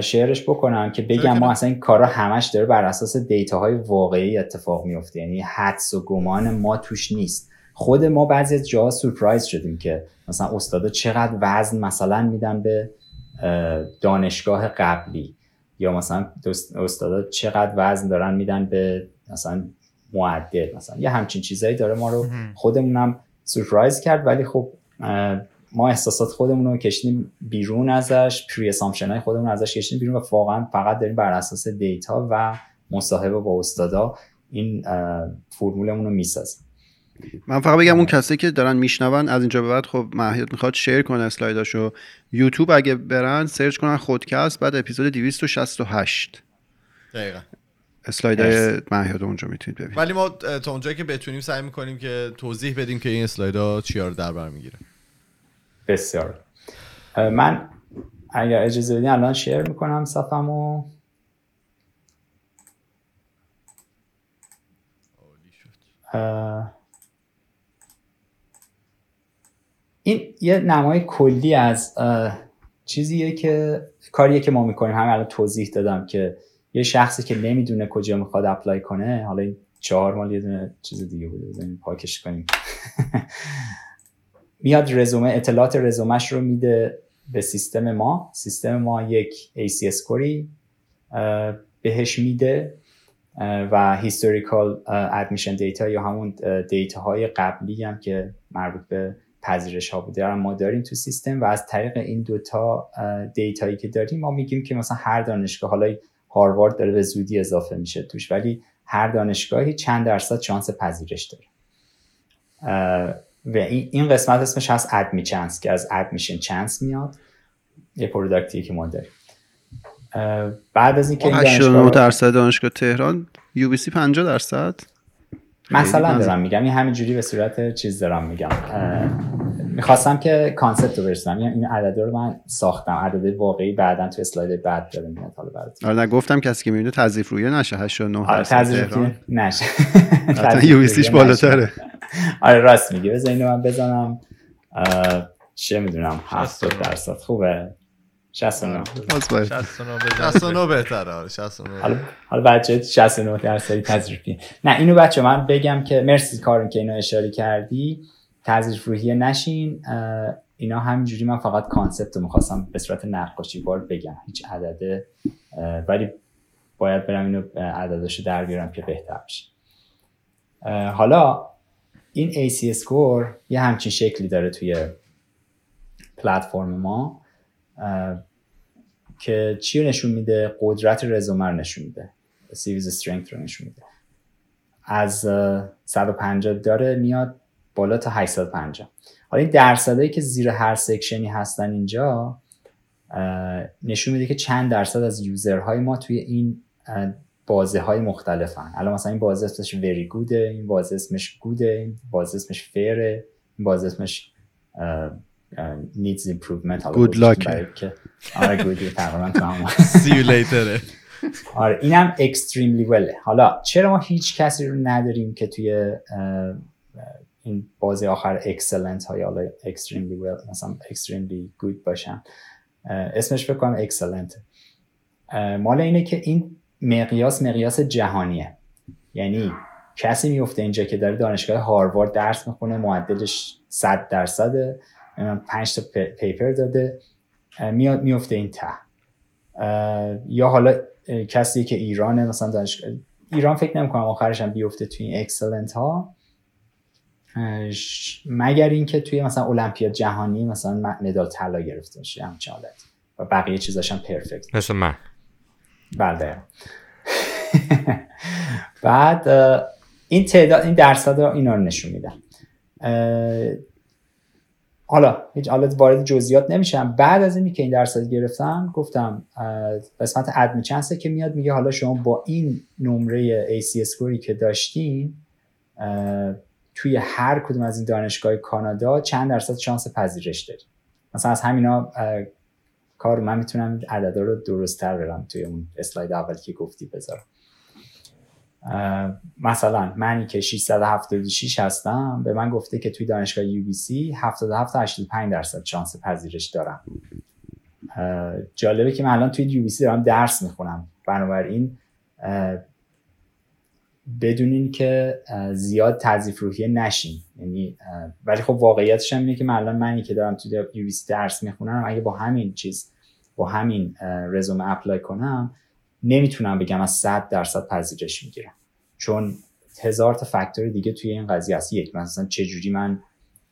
E: شعرش بکنم که بگم ما اصلا این کارا همش داره بر اساس دیتاهای واقعی اتفاق میفته یعنی حدس و گمان ما توش نیست. خود ما بعضی از جاها سورپرایز شدیم که مثلا استادا چقدر وزن مثلا میدن به دانشگاه قبلی. یا مثلا استادا چقدر وزن دارن میدن به مثلا معدل. مثلا یه همچین چیزایی داره ما رو خودمونم سورپرایز کرد. ولی خب ما احساسات خودمون رو کشیدیم بیرون ازش. پری اسامپشن های خودمون ازش کشیدیم بیرون و واقعا فقط داریم بر اساس دیتا و مصاحبه با استادا این فرمولمون رو می‌سازیم.
B: من فقط بگم اون کسی که دارن میشنون از اینجا به بعد خب مهیاد می‌خواد شیر کنه اسلایداشو یوتیوب اگه برن سرچ کنن خودکست بعد اپیزود 268
A: دقیقا.
B: اسلایدهای مهیاد اونجا می‌تونید ببینید.
A: ولی ما تا اونجایی که بتونیم سعی می‌کنیم که توضیح بدیم که این اسلایدها چیا رو در بر می‌گیره.
E: بسیار. من اگر اجازه بدین الان شیر می‌کنم صفمو این یه نمای کلی از چیزیه که کاریه که ما می‌کنیم. همه الان توضیح دادم که یه شخصی که نمی‌دونه کجا می‌خواد اپلای کنه حالا این چهار مال یه دونه چیز دیگه بوده بزنیم پاکش کنیم. میاد رزومه اطلاعات رزومش رو میده به سیستم ما. سیستم ما یک AC score ی بهش میده و historical admission data یا همون data های قبلی هم که مربوط به پذیرش ها بوده ما داریم تو سیستم و از طریق این دوتا data یی که داریم ما میگیم که مثلا هر دانشگاه حالا هاروارد داره به زودی اضافه میشه توش ولی هر دانشگاهی چند درصد شانس پذیرش داره. و این قسمت اسمش هست AdmiChance که از admission chance میاد. یه product ی که ما داریم. بعد از اینکه این
B: 89 درصد دانشگاه تهران UBC 50 درصد.
E: مثلا دارم میگم این همینجوری به صورت چیز دارم میگم. می‌خواستم که concept رو برسونم. یعنی این عدد رو من ساختم. عدد واقعی بعدا تو اسلاید بعد داره میاد. حالا برات
B: آره نگفتم کسی که می‌بینه تضعیف روحیه نشه. 89 آره
E: تضعیف نشه.
B: UBC ش بالاتره.
E: آره راست میگی. بذار اینو من بزنم. چه می‌دونم 70 درصد. خوبه. 69
A: 69 بهتره. آره 69
E: حالا حالا بچه 69 درصدی تضعیفی نه اینو بچه من بگم که مرسی کارون که اینو اشاره کردی. تضعیف روحیه نشین اینا همینجوری من فقط concept رو می‌خواستم به صورت نقاشی‌وار بگم. هیچ عدده ولی باید برم اینو عدداشو در بیارم که بهتر بشه. حالا این ACS Score یه همچین شکلی داره توی پلتفرم ما که چی رو نشون میده؟ قدرت رزومه نشون میده. CV's strength رو نشون میده. از 150 داره میاد بالا تا 850 حالا این درصدهایی که زیر هر section ی هستن اینجا نشون میده که چند درصد از یوزرهای ما توی این بازه های مختلفن. الان مثلا این بازه اسمش very good این بازه اسمش good این بازه اسمش fair این بازه اسمش needs improvement.
B: good luck.
E: آره good تقریبا تمام.
A: See you later.
E: آره اینم extremely well. حالا چرا ما هیچ کسی رو نداریم که توی این بازی آخر excellent های حالا extremely well مثلا extremely good باشن. اسمش فکر کنم excellent مال اینه که این مقیاس مقیاس جهانیه. یعنی کسی میفته اینجا که داره دانشگاه هاروارد درس می‌خونه معدلش 100 درصده 5 تا paper داده میاد میفته این ته. یا حالا کسی که ایرانه مثلا دانشگاه ایران فکر نمی‌کنم آخرش هم بیفته توی این excellent ها. مگر اینکه توی مثلا المپیاد جهانی مثلا مدال طلا گرفته باشه همچین حالت. و بقیه چیزاش هم پرفکت
D: مثل من.
E: بله. بعد این تعداد این درصد اینا رو نشون میدن. حالا هیچ حالا وارد جزئیات نمیشم. بعد از اینکه این درصد گرفتم گفتم قسمت ادمی چنسه که میاد میگه حالا شما با این نمره AC اسکوری که داشتین توی هر کدوم از این دانشگاه کانادا چند درصد شانس پذیرش دارید مثلا از همینا کار من می‌تونم عددا رو درست تر برم توی اون اسلاید اول که گفتی بذارم. مثلا منی که 676 هستم به من گفته که توی دانشگاه یو بی سی 77 تا 85 درصد شانس پذیرش دارم. جالبه که من الان توی یو بی سی دارم درس می‌خونم. بنابراین بدونین که زیاد تضعیف روحیه نشین. یعنی ولی خب واقعیتش هم اینه که من الان منی که دارم توی یو درس می‌خونم اگه با همین چیز با همین رزومه apply کنم نمی‌تونم بگم از 100 درصد پذیرش می‌گیرم. چون هزار تا فاکتور دیگه توی این قضیه هست. یک مثلا چه جوری من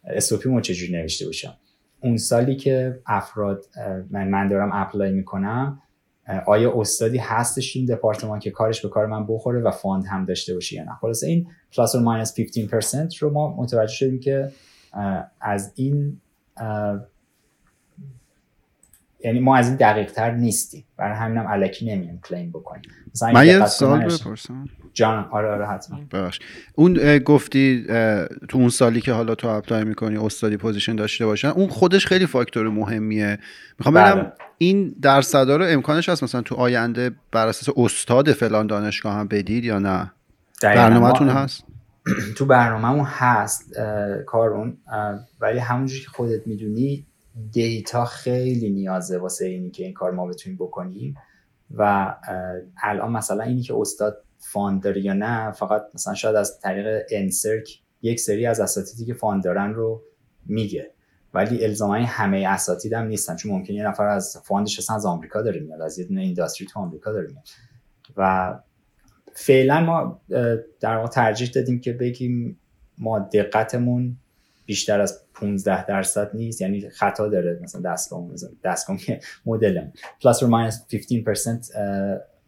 E: SOP مو چه جوری نوشته باشم. اون سالی که افراد من من دارم apply می‌کنم آیا استادی هستش این دپارتمان که کارش به کار من بخوره و fund هم داشته باشه یا نه؟ خلاصه این plus or minus 15% رو ما متوجه شدیم که از این یعنی ما از این دقیق تر نیستیم. برای همینم الکی نمییم claim بکنیم.
B: من یه سوال بپرسم.
E: جان. آره آره حتما.
B: ببخش. اون گفتی تو اون سالی که حالا تو apply می‌کنی استادی position داشته باشن اون خودش خیلی فاکتور مهمیه. می‌خوام بگم بله. این درصدا رو امکانش هست مثلا تو آینده بر اساس استاد فلان دانشگاه هم بدید یا نه؟ برنامهتون هست؟
E: تو برنامهمون هست کارون. ولی همونجوری که خودت می‌دونی data خیلی نیازه واسه اینی که این کار ما بتونیم بکنیم. و الان مثلا اینی که استاد fund داره یا نه فقط مثلا شاید از طریق NSERC یک سری از اساتیدی که fund دارن رو میگه. ولی الزاما همه اساتید هم نیستن چون ممکنه یه نفر از fund ش اصلا از آمریکا داره میاد از یه دونه industry تو آمریکا داره میاد. و فعلا ما در واقع ترجیح دادیم که بگیم ما دقتمون بیشتر از 15 درصد نیست یعنی خطا داره مثلا دستگاه دستگاه مدل plus or minus 15%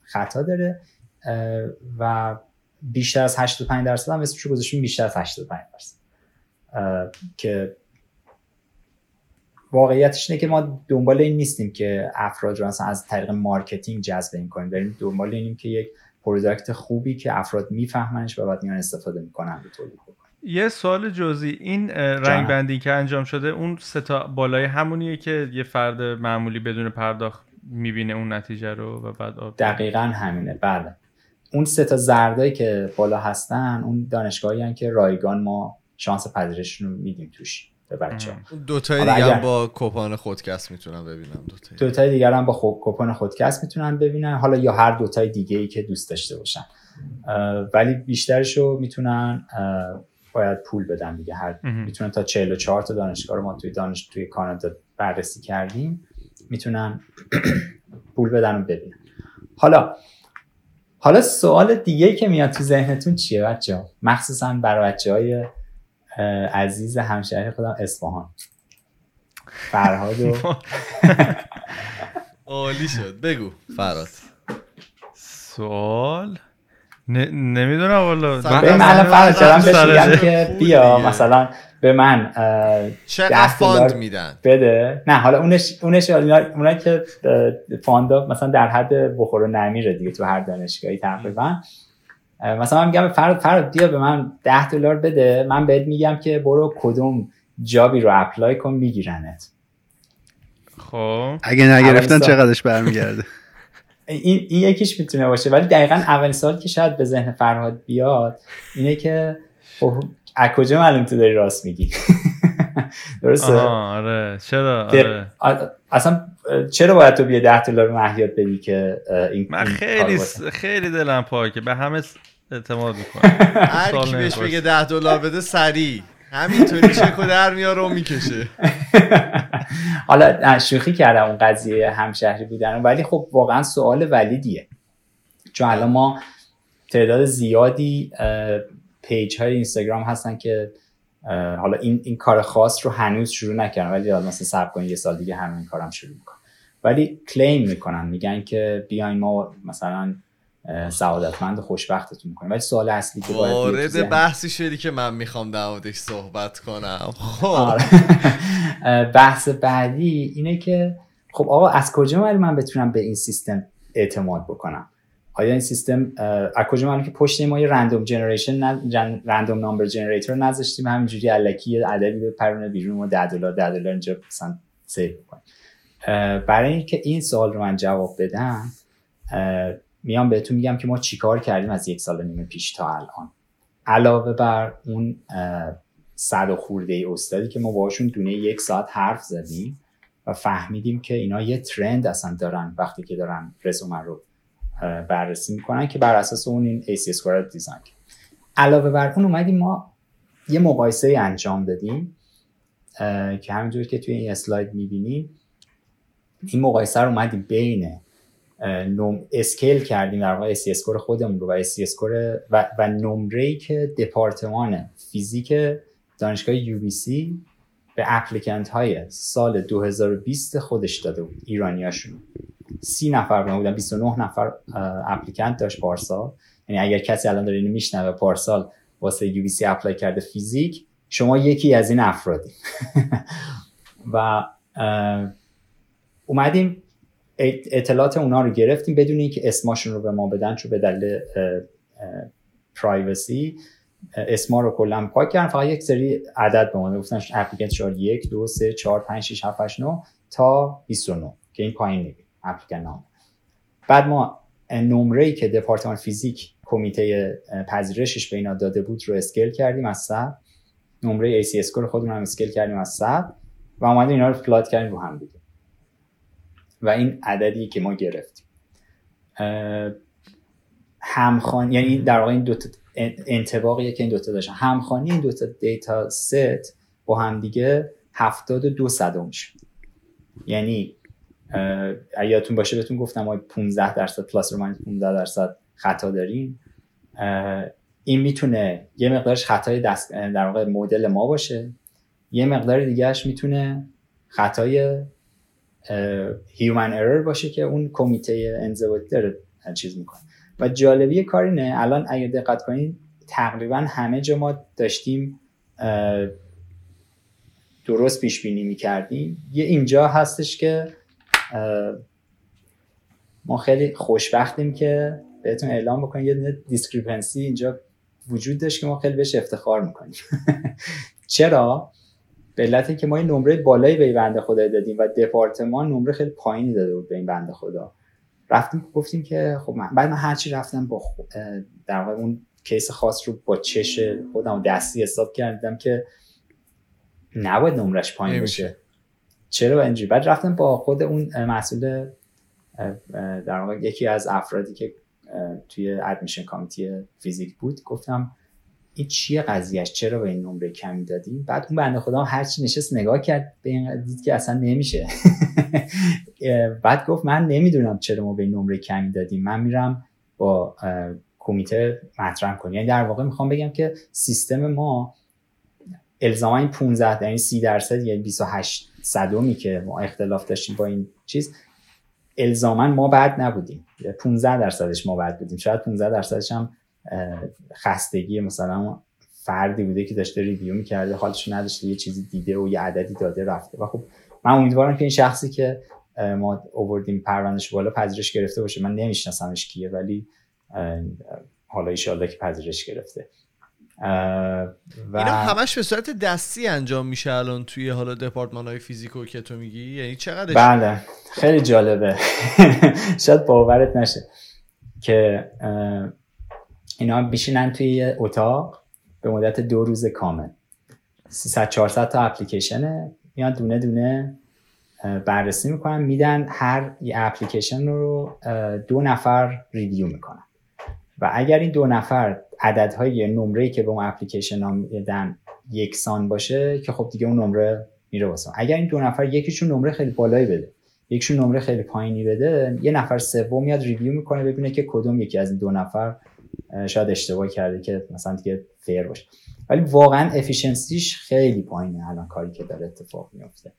E: خطا داره. و بیشتر از 85 درصد هم اسمش رو گذاشتیم بیشتر از 85 درصد. که واقعیتش اینه که ما دنبال این نیستیم که افراد رو از طریق marketing جذب این کنیم. داریم دنبال اینیم که یک product خوبی که افراد میفهمنش و بعد میان استفاده می‌کنن به تولید
C: یه سوال جزئی. این رنگ بندی که انجام شده اون ستا بالای همونیه که یه فرد معمولی بدون پرداخت می‌بینه اون نتیجه رو و بعد
E: آب دقیقا همینه. بله. اون سه تا زردایی که بالا هستن اون دانشگاهی که رایگان ما شانس پذیرششون رو میدیم توش به بچه
A: دو تای دیگه هم با کوپان خودکست می‌تونن ببینن
E: دو تای دیگر هم با خو... کوپان خودکست می‌تونن ببینن حالا یا هر دو تای دیگه ای که دوست داشته باشن. ولی بیشترشو می‌تونن باید پول بدن دیگه. هر می‌تونن تا 44 تا دانشگاه رو ما توی دانش توی کانادا بررسی کردیم می‌تونن پول بدن و ببینن. حالا حالا سوال دیگه که میاد تو ذهنتون چیه بچه ها؟ مخصوصا برای بچه های عزیز همشهری خودم اصفهان. فرهاد و
A: عالی شد. بگو فراد
C: سوال؟ نمی‌دونم والا.
E: من فرض کردم که بیا مثلا به من
A: چقدر فاند میدن؟
E: بده. نه حالا اونش اونش اونا که فاندا مثلا در حد بخور و نمیره دیگه تو هر دانشگاهی تقریبا. مثلا من میگم فرد فرد بیا به من 10 دلار بده من بهت میگم که برو کدوم جابی رو اپلای کن میگیرنت.
C: خب.
B: اگه نگرفتن چقدرش برمیگرده؟
E: این, این یکیش می‌تونه باشه ولی دقیقا اول سال که شاید به ذهن فرهاد بیاد اینه که خب از کجا معلوم تو داری راست میگی؟ درسته؟
C: آره. چرا؟ آره.
E: اصلا چرا باید تو بیا 10 دلار مهیات بدی که این
C: من خیلی خیلی دلم پاکه. به همه اعتماد می‌کنم.
A: هر کی بهش بگه 10 دلار بده سری همینطوری چکو در میاره و می‌کشه.
E: حالا شوخی کردم اون قضیه همشهری بودن. ولی خب واقعا سوال ولیدیه. چون الان ما تعداد زیادی پیج های اینستاگرام هستن که حالا این, این کار خاص رو هنوز شروع نکردن ولی مثلا صبر کنید یه سال دیگه همین کارم شروع می‌کنن ولی کلیم می‌کنن میگن که بیاین ما مثلا سعادتمند خوشبختتون می‌کنیم. ولی سوال اصلی که باید
A: وارد بحثی شدی که من می‌خوام در صحبت کنم. خب.
E: آره. بحث بعدی اینه که خب آقا از کجا من بتونم به این سیستم اعتماد بکنم؟ آیا این سیستم از کجا معلومه که پشت ما یه رندوم جنریشن رندوم نامبر جنریتور نذاشتیم؟ همینجوری الکی یه عددی به پرونه بیرون ما 10 دلار 10 دلار اینجا مثلا save کنیم برای اینکه این سوال رو من جواب بدم میام بهتون میگم که ما چیکار کردیم از یک سال نیم پیش تا الان. علاوه بر اون صد و خورده ای استادی که ما باشون دونه یک ساعت حرف زدیم و فهمیدیم که اینا یه trend اصلا دارن وقتی که دارن رزومه رو بررسی می‌کنن که بر اساس اون این ACS رو design علاوه بر اون اومدیم ما یه مقایسه انجام دادیم که همینجور که توی این اسلاید می‌بینیم این مقایسه رو اومدیم بین norm scale کردیم در واقع ACS score خودمون رو و ACS score و, و نمره که دپارتمان فیزیک دانشگاه UBC به applicant های سال 2020 خودش داده بود ایرانیاشون. سی نفر بودن 29 نفر applicant داشت پارسال. یعنی اگر کسی الان داره اینو میشنوه پارسال واسه UBC apply کرده فیزیک شما یکی از این افرادی. و اومدیم اطلاعات اونا رو گرفتیم بدون اینکه اسماشون رو به ما بدن چون به دلیل privacy اسما رو کلا پاک کردن. فقط یک سری عدد به ما گفتن applicant شماره 1 2 3 4 5 6 7 8 9 تا 29 که این پایین می‌بینیم applicant num بعد ما نمره ای که دپارتمان فیزیک کمیته پذیرشش به اینا داده بود رو scale کردیم از 100 نمره AC score خودمون هم scale کردیم از 100 و اومدیم اینا رو plot کردیم رو هم دیگه. و این عددی که ما گرفتیم. همخوانی یعنی در واقع این دو تا انطباقیه که این دوتا داشتن. همخوانی این دوتا data set با هم دیگه 72 صدم میشه یعنی یادتون باشه بهتون گفتم ما 15 درصد پلاس رو 15 درصد خطا داریم. این می‌تونه یه مقدارش خطای دست در واقع مدل ما باشه. یه مقدار دیگهش می‌تونه خطای هیومن ارر باشه که اون کمیته انضباطی داره چیز می‌کنه. و جالبی کار اینه الان اگه دقت کنید تقریبا همه جا ما داشتیم درست پیش بینی می‌کردیم. یه اینجا هستش که ما خیلی خوشبختیم که بهتون اعلام بکنیم. یه discrepancy اینجا وجود داشت که ما خیلی بهش افتخار می‌کنیم. چرا؟ به علت که ما این نمره بالایی به این بنده خدا دادیم و دپارتمان نمره خیلی پایینی داده بود به این بنده خدا. رفتیم گفتیم که خب من بعد من هرچی رفتم با در واقع اون case خاص رو با چش خودم دستی حساب کردم که نباید نمرش پایین بشه. چرا اینجوری؟ بعد رفتم با خود اون مسئول در واقع یکی از افرادی که توی ادمیشن کامیتی فیزیک بود گفتم این چیه قضیهش؟ چرا به این نمره کمی دادیم؟ بعد اون بنده خدا هرچی نشست نگاه کرد به این دید که اصلا نمیشه. بعد گفت من نمی‌دونم چرا ما به این نمره کمی دادیم. من میرم با کمیته مطرح کنیم یعنی در واقع می‌خوام بگم که سیستم ما الزاما این 15 یعنی 30 درصد یعنی 28 صدومی که ما اختلاف داشتیم با این چیز الزاما ما بعد نبودیم. 15 درصدش ما بعد بودیم. شاید 15 درصدش هم خستگی مثلا فردی بوده که داشته ریویو می‌کرده حالش نداشته یه چیزی دیده و یه عددی داده رفته. و خب من امیدوارم که این شخصی که ما اووردیم پروندهش بالا پذیرش گرفته باشه. من نمیشناسمش کیه ولی حالا ایشالله که پذیرش گرفته.
A: و اینا همش به صورت دستی انجام میشه الان توی حالا دپارتمان های فیزیکو که تو میگی؟ یعنی چقدر
E: بله خیلی جالبه. شاید باورت نشه که اینا بیشینن توی اتاق به مدت دو روز کامل. 300 400 تا اپلیکیشنه. میان دونه دونه بررسی می‌کنن میدن هر یه اپلیکیشن رو دو نفر review می‌کنن. و اگر این دو نفر عددهای نمره که به اون اپلیکیشن ها میدن یکسان باشه که خب دیگه اون نمره میره واسه اگر این دو نفر یکیشون نمره خیلی بالایی بده یکیشون نمره خیلی پایینی بده یه نفر سوم میاد review می‌کنه ببینه که کدوم یکی از این دو نفر شاید اشتباه کرده که مثلا دیگه fair باشه. ولی واقعا افیشنسیش خیلی پایینه الان کاری که داره اتفاق میفته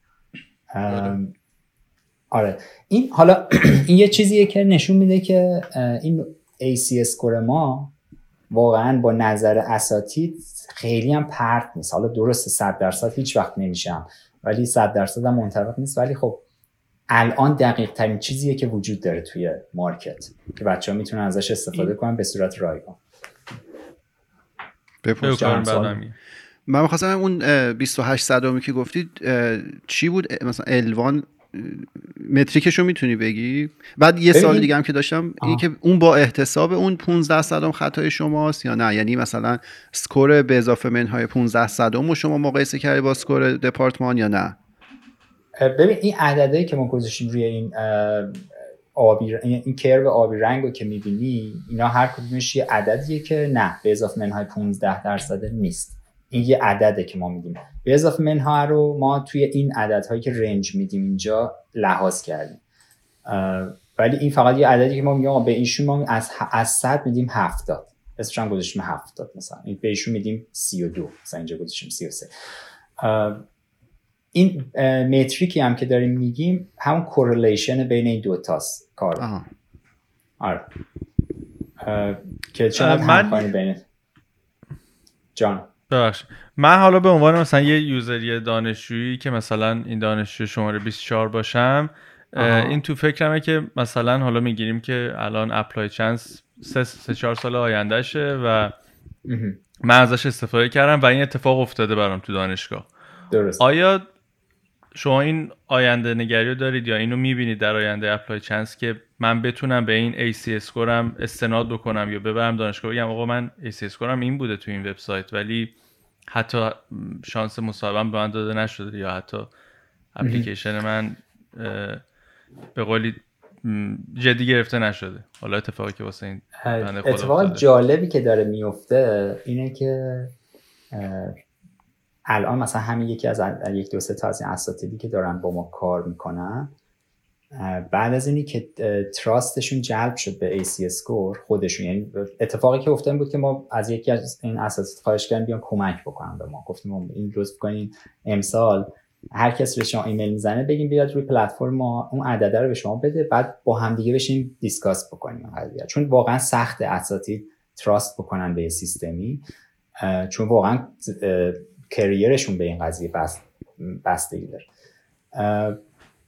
E: آره. این حالا این یه چیزیه که نشون میده که این ACS کور ما واقعا با نظر اساتید خیلی هم پرت نیست. حالا درسته 100 درصد هیچ وقت نمیشم ولی 100 درصد هم منطبق نیست. ولی خب الان دقیق ترین چیزیه که وجود داره توی مارکت که بچه ها می‌تونن ازش استفاده کنن به صورت رایگان.
B: من می‌خواستم اون 28 صدامی که گفتید چی بود؟ مثلا الوان متریکشو می‌تونی بگی؟ بعد یه سال دیگه هم که داشتم این که اون با احتساب اون 15 صدم خطای شماست یا نه؟ یعنی مثلا سکور به اضافه منهای 15 صدم رو شما مقایسه کردی با سکور دپارتمان یا نه؟
E: ببین این عددهایی که ما گذاشتیم روی این آبی این کرو آبی رنگ رو که می‌بینی اینا هر کدومش یه عددیه که نه به اضافه منهای 15 درصد نیست. این یه عدده که ما میدیم. به اضافه منها رو ما توی این عددهایی که رنج میدیم اینجا لحاظ کردیم. ولی این فقط یه عددی که ما میگیم به ایشون ما از از 100 میدیم 70 اسمش هم گذاشتیم 70 مثلا. به ایشون میدیم 32 مثلا اینجا گذاشتیم 33 این متریکی هم که داریم میگیم همون کورلیشن بین این دو تاست کار آره. که چقدر من... بین جان.
C: ببخش من حالا به عنوان مثلا یه user ی دانشجویی که مثلا این دانشجو شماره 24 باشم این تو فکرمه که مثلا حالا می‌گیریم که الان ApplyChance سه, سه چهار سال آیندهشه و من ازش استفاده کردم و این اتفاق افتاده برام تو دانشگاه.
E: درست.
C: آیا شما این آینده نگری رو دارید یا اینو می‌بینید در آینده ApplyChance که من بتونم به این AC score م استناد بکنم یا ببرم دانشگاه؟ بگم آقا من AC score م این بوده تو این وبسایت ولی حتی شانس مصاحبم به من داده نشده یا حتی اپلیکیشن من به قولی جدی گرفته نشده. حالا اتفاقی که واسه این
E: اتفاق جالبی که داره میفته اینه که الان مثلا همین یکی از یک دو سه تا از این اساتیدی که دارن با ما کار می‌کنن بعد از اینی که تراستشون جلب شد به AC اسکور خودشون. یعنی اتفاقی که افتاد بود که ما از یکی از این اساتید خواهش کردیم بیان کمک بکنن به ما. گفتیم این لطف کنین امسال هر کس به شما ایمیل می‌زنه بگیم بیاد روی پلتفرم ما اون عدده رو به شما بده بعد با هم دیگه بشینیم discuss بکنیم چون واقعا سخت اساتید trust بکنن به سیستمی چون واقعا career شون به این قضیه بست بستگی داره.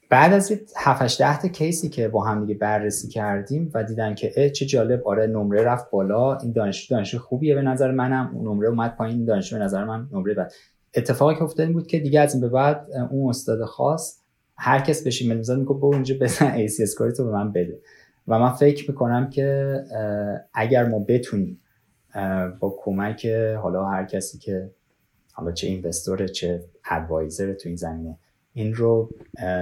E: بعد از 7 10 تا case ی که با هم دیگه بررسی کردیم و دیدن که چه جالب. آره نمره رفت بالا. این دانشجو دانشجو خوبیه به نظر منم. اون نمره اومد پایین. دانشجو به نظر من نمره بد. اتفاقی که افتاد بود که دیگه از این به بعد اون استاد خاص هر کس بشین ایمیل می‌زد برو اونجا بزن ای سی تو به من بده. و من فکر می‌کنم که اگر ما بتونیم با کمک حالا هر کسی که حالا چه اینوستوره چه ادوایزر تو این زمینه. این رو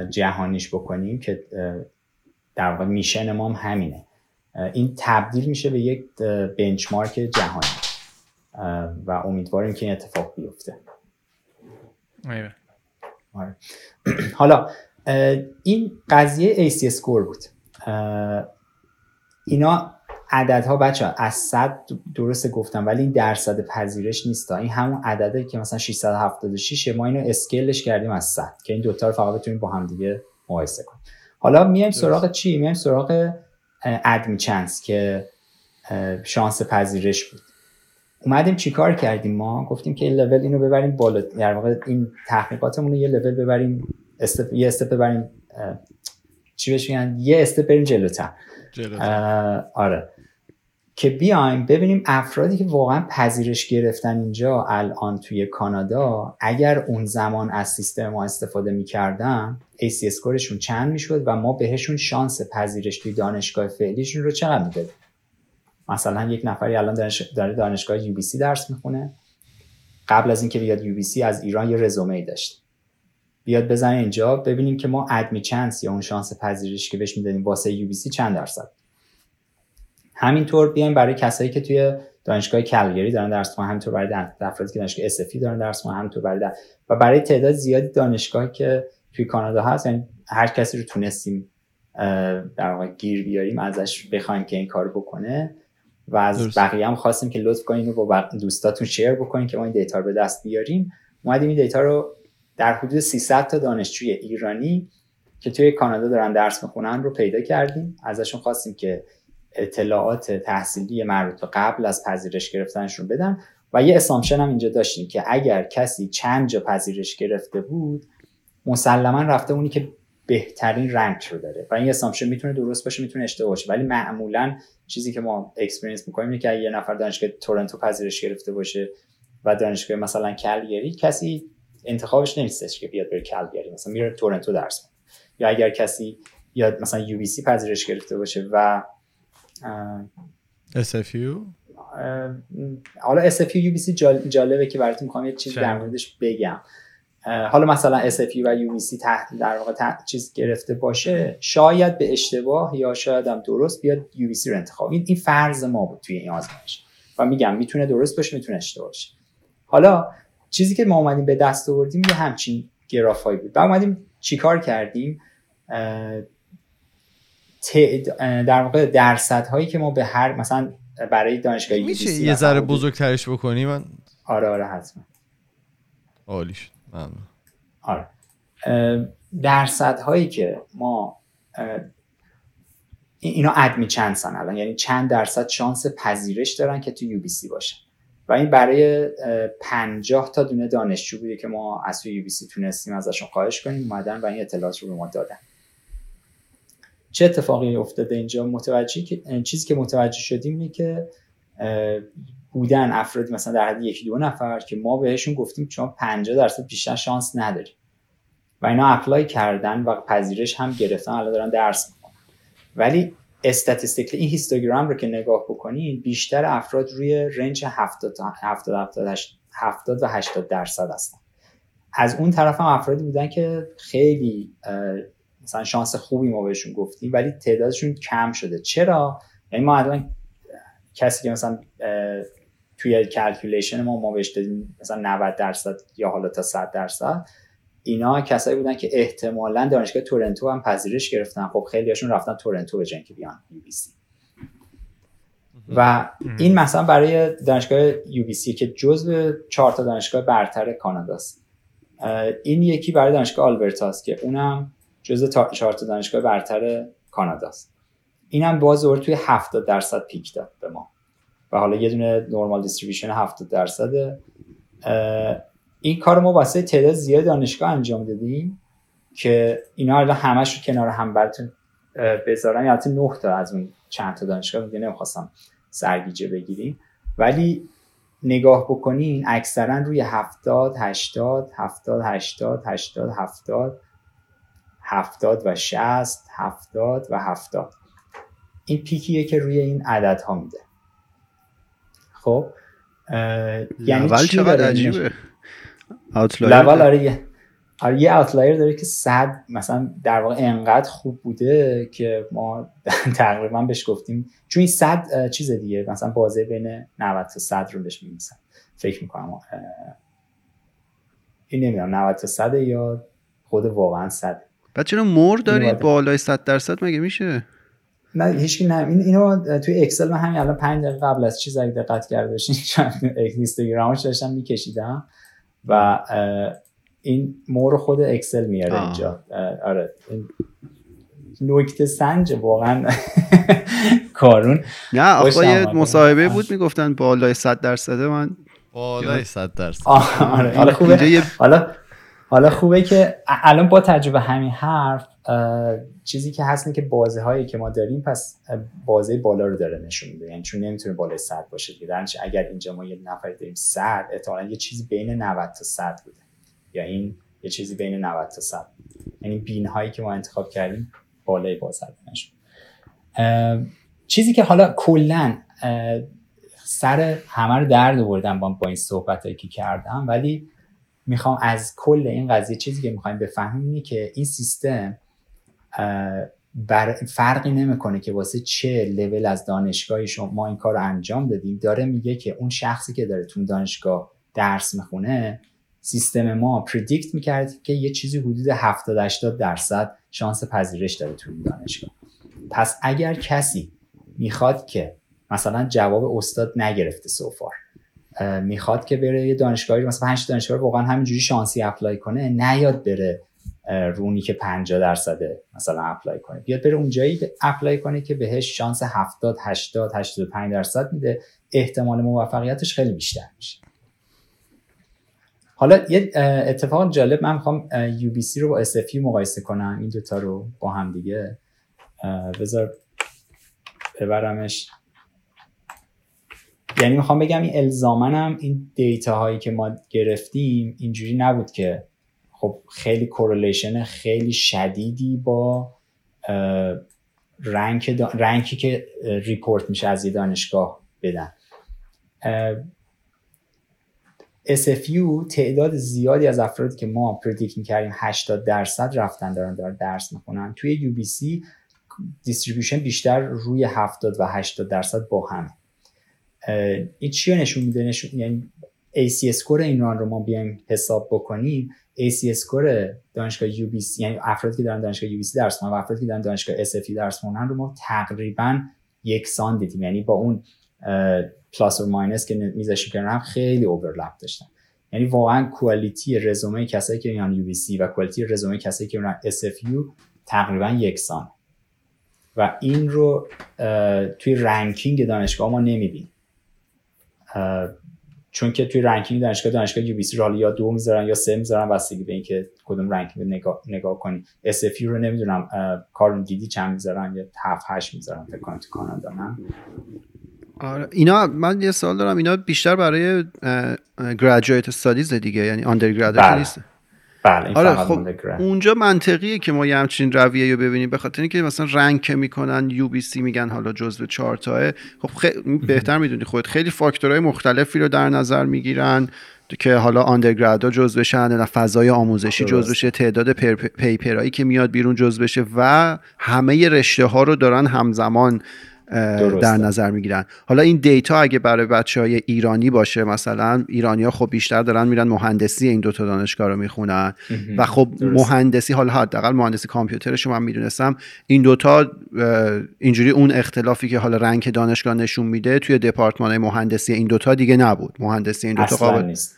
E: جهانیش بکنیم که در واقع میشن ما هم همینه. این تبدیل میشه به یک بنچمارک جهانی. و امیدواریم که این اتفاق بیفته. آره. حالا این قضیه AC سکور بود. اینا عددها بچه از 100 درست گفتم ولی این درصد پذیرش نیست این همون عدده که مثلا 676 ما اینو اسکیلش کردیم از 100 که این دوتا رو فقط بتونیم با هم دیگه مقایسه کنیم. حالا میایم سراغ چی؟ میایم سراغ ادمی چانس که شانس پذیرش بود. اومدیم چیکار کردیم ما؟ گفتیم که این لول اینو ببریم بالا. در واقع این تحقیقاتمون رو یه لول ببریم استپ یه استپ ببریم چی بهش یه استپ بریم جلوتر. آره. که بیایم ببینیم افرادی که واقعا پذیرش گرفتن اینجا الان توی کانادا اگر اون زمان از سیستم ما استفاده می‌کردن AC اسکورشون چند می‌شد و ما بهشون شانس پذیرش توی دانشگاه فعلیشون رو چقدر می‌دادیم؟ مثلا یک نفری الان داره دانشگاه یو درس می‌خونه. قبل از اینکه بیاد یو از ایران یه رزومه ای داشت. بیاد بزنه اینجا ببینیم که ما ادمی چانس یا اون شانس پذیرش که بهش می‌دادیم واسه یو چند درصد؟ همینطور بیایم برای کسایی که توی دانشگاه کلگری دارن درس می‌خونن همینطور برای افرادی که دانشگاه اسفی دارن درس می‌خونن همینطور برای و برای تعداد زیادی دانشگاهی که توی کانادا هست یعنی هر کسی رو تونستیم در واقع گیر بیاریم ازش بخوایم که این کارو بکنه و از بقیه هم خواستیم که لطف کنین رو با دوستاتون شیر بکنین که ما این دیتا رو به دست بیاریم. اومدیم این دیتا رو در حدود 300 تا دانشجوی ایرانی که توی کانادا دارن درس می‌خونن رو پیدا کردیم. ازشون خواستیم که اطلاعات تحصیلی مربوط قبل از پذیرش گرفتنشون بدن. و یه اسامشن هم اینجا داشتیم که اگر کسی چند جا پذیرش گرفته بود مسلما رفته اونی که بهترین rank رو داره. و این assumption می‌تونه درست باشه می‌تونه اشتباه باشه. ولی معمولا چیزی که ما experience می‌کنیم اینه که یه نفر دانشگاه تورنتو پذیرش گرفته باشه و دانشگاه مثلا کلگری کسی انتخابش نمیستش که بیاد بره کلگری مثلا میره تورنتو درس یا اگر کسی بیاد مثلا UBC پذیرش گرفته باشه و
A: SFU
E: حالا SFU سی جالبه که براتون می‌خوام یه چیز در موردش بگم. حالا مثلا SFU و بی سی در واقع چیز گرفته باشه شاید به اشتباه یا شاید هم درست بیاد سی رو انتخاب. این این فرض ما بود توی این آزمایش. و میگم می‌تونه درست باشه می‌تونه اشتباه باشه. حالا چیزی که ما اومدیم به دست آوردیم یه همچین گرافایی بود. و اومدیم چیکار کردیم؟ در واقع درصد هایی که ما به هر مثلا برای دانشگاه
A: میشه یه ذره بزرگترش بکنی؟ من
E: آره آره حتما.
A: عالی شد.
E: آره. درصد هایی که ما اینا ادمی چند سن الان. یعنی چند درصد شانس پذیرش دارن که تو یو بی سی باشن و این برای 50 تا دونه دانشجو بوده که ما از تو یو بی سی تونستیم ازشون خواهش کنیم. اومدن و این اطلاعات رو به ما دادن. چه اتفاقی افتاده اینجا؟ متوجه چیزی که متوجه شدیم اینه که بودن افرادی مثلا در حد یکی دو نفر که ما بهشون گفتیم شما 50 درصد بیشتر شانس نداری و اینا اپلای کردن و پذیرش هم گرفتن. الان دارن درس می‌کنن ولی استاتستیک این هیستوگرام رو که نگاه بکنین بیشتر افراد روی رنج 70 تا 70 70 و 80 درصد هستن. از اون طرف هم افرادی بودن که خیلی مثلا شانس خوبی ما بهشون گفتیم ولی تعدادشون کم شده. چرا؟ یعنی ما الان کسی که مثلا توی calculation ما ما بهش دادیم مثلا 90 درصد یا حالا تا 100 درصد. اینا کسایی بودن که احتمالا دانشگاه تورنتو هم پذیرش گرفتن. خب خیلی هاشون رفتن تورنتو به جا اینکه بیان UBC و این مثلا برای دانشگاه UBC که جزو چهار تا دانشگاه برتر کاناداست. این یکی برای دانشگاه آلبرتاست که اونم جزو چهار تا دانشگاه برتر کاناداست. اینم باز دوباره توی 70 درصد پیک داد به ما. و حالا یه دونه نورمال دیستریبیوشن 70 درصده این کار ما واسه تعداد زیاد دانشگاه انجام دادیم که اینا رو همش رو کنار هم براتون بذارم. یا 9 تا از اون چند تا دانشگاه میگه نمی‌خواستم سرگیجه بگیریم. ولی نگاه بکنین اکثرا روی 70 80 70 80 80 70 70 و 60 70 و 70 این پیکیه که روی این عددها میده. خب
B: یعنی اول چقدر عجیبه؟
E: لول آره یه آره یه اوتلایر داره که صد مثلا در واقع انقدر خوب بوده که ما تقریبا بهش گفتیم. چون این صد چیز دیگه مثلا بازه بین 90 تا 100 رو بهش میمیسن فکر می‌کنم این نمی‌دونم 90 تا 100 یا خود واقعا 100
B: بعد چرا مور دارید بالای 100 درصد مگه میشه؟
E: نه هیچ نه. این اینو توی اکسل من همین الان 5 دقیقه قبل از چیز اگه دقت کرده باشین اینستاگرامش داشتم میکشیدم و این مور خود اکسل میاره اینجا. آره. نکته سنج واقعا کارون.
B: نه آقا مصاحبه بود می‌گفتن بالای 100 درصده من
A: بالای 100 درصد.
E: آره. حالا خوبه. حالا حالا خوبه که الان با تجربه همین حرف چیزی که هست که بازه هایی که ما داریم پس بازه بالا رو داره نشون میده. یعنی چون نمی‌تونه بالای 100 باشه دیگه. اگر اینجا ما یه نفر داریم 100 احتمالاً یه چیزی بین 90 تا 100 بوده. یا این یه چیزی بین 90 تا 100 یعنی بین هایی که ما انتخاب کردیم بالای بازه نشون چیزی که حالا کلا سر همه رو درد آوردم با این صحبت هایی که کردم ولی می‌خوام از کل این قضیه چیزی که می‌خوایم بفهمیم اینه که این سیستم بر فرقی نمی‌کنه که واسه چه لول از دانشگاهی شما ما این کار رو انجام دادیم. داره میگه که اون شخصی که داره تو دانشگاه درس می‌خونه سیستم ما پردیکت می‌کرد که یه چیزی حدود 70 80 درصد شانس پذیرش داره تو دانشگاه. پس اگر کسی می‌خواد که مثلا جواب استاد نگرفته so far می‌خواد که بره یه دانشگاهی مثلا پنج دانشگاه واقعا همینجوری شانسی apply کنه نیاد بره رو اونی که 50 درصده مثلا apply کنه. بیاد بره اونجایی apply کنه که بهش شانس 70 80 85 درصد میده. احتمال موفقیتش خیلی بیشتر میشه. حالا یه اتفاق جالب من می‌خوام سی رو با اس مقایسه کنم. این دوتا رو با هم دیگه. بذار ببرمش. یعنی می‌خوام بگم این الزامنم این دیتا هایی که ما گرفتیم اینجوری نبود که خب خیلی کورلیشن خیلی شدیدی با رنک رنکی که ریپورت میشه از دانشگاه بدن. SFU تعداد زیادی از افرادی که ما predict می‌کردیم 80 درصد رفتن دارن دارن درس می‌خونن توی UBC distribution بیشتر روی 70 و 80 درصد با هم این چی نشون میده؟ نشون یعنی AC score این ران رو ما بیایم حساب بکنیم. AC score دانشگاه UBC یعنی افرادی که دارن دانشگاه UBC درس می‌خونن و افرادی که دارن دانشگاه SFU درس می‌خونن رو ما تقریبا یکسان دیدیم. یعنی با اون plus و minus که میذاشیم کنار خیلی overlap داشتن. یعنی واقعا quality رزومه کسایی که میان UBC و quality رزومه کسایی که میان SFU تقریبا یکسان و این رو توی ranking دانشگاه ما نمی‌بینیم. چون که توی ranking دانشگاه دانشگاه UBC رو یا دو می‌ذارن یا سه می‌ذارن بستگی به اینکه کدوم ranking نگاه نگاه کنی. SFU رو نمی‌دونم کارون دیدی چند می‌ذارن یا 7 8 می‌ذارن فکر کنم تو کانادا نه؟
B: آره اینا من یه سوال دارم اینا بیشتر برای گریجویت استادیز دیگه یعنی آندرگراد نیست؟
E: بله
B: آره خب اونجا منطقیه که ما یه همچین رویه رو ببینیم. به خاطر اینکه مثلا رنگ می‌کنن یو بی سی میگن حالا جزو چهار خب خیلی بهتر می‌دونی خودت. خیلی فاکتورهای مختلفی رو در نظر می‌گیرن که حالا آندرگراد جز بشن فضای آموزشی جز بشه تعداد پیپرایی که میاد بیرون جز بشه و همه رشته ها رو دارن همزمان در نظر می‌گیرن. حالا این دیتا اگه برای بچه های ایرانی باشه مثلا ایرانی ها خب بیشتر دارن میرن مهندسی این دوتا دانشگاه رو می‌خونن. و خب مهندسی حالا حداقل مهندسی کامپیوترش من می‌دونستم این دوتا اینجوری اون اختلافی که حالا رنگ دانشگاه نشون میده توی دپارتمان مهندسی این دوتا دیگه نبود. مهندسی این دوتا قابل نیست.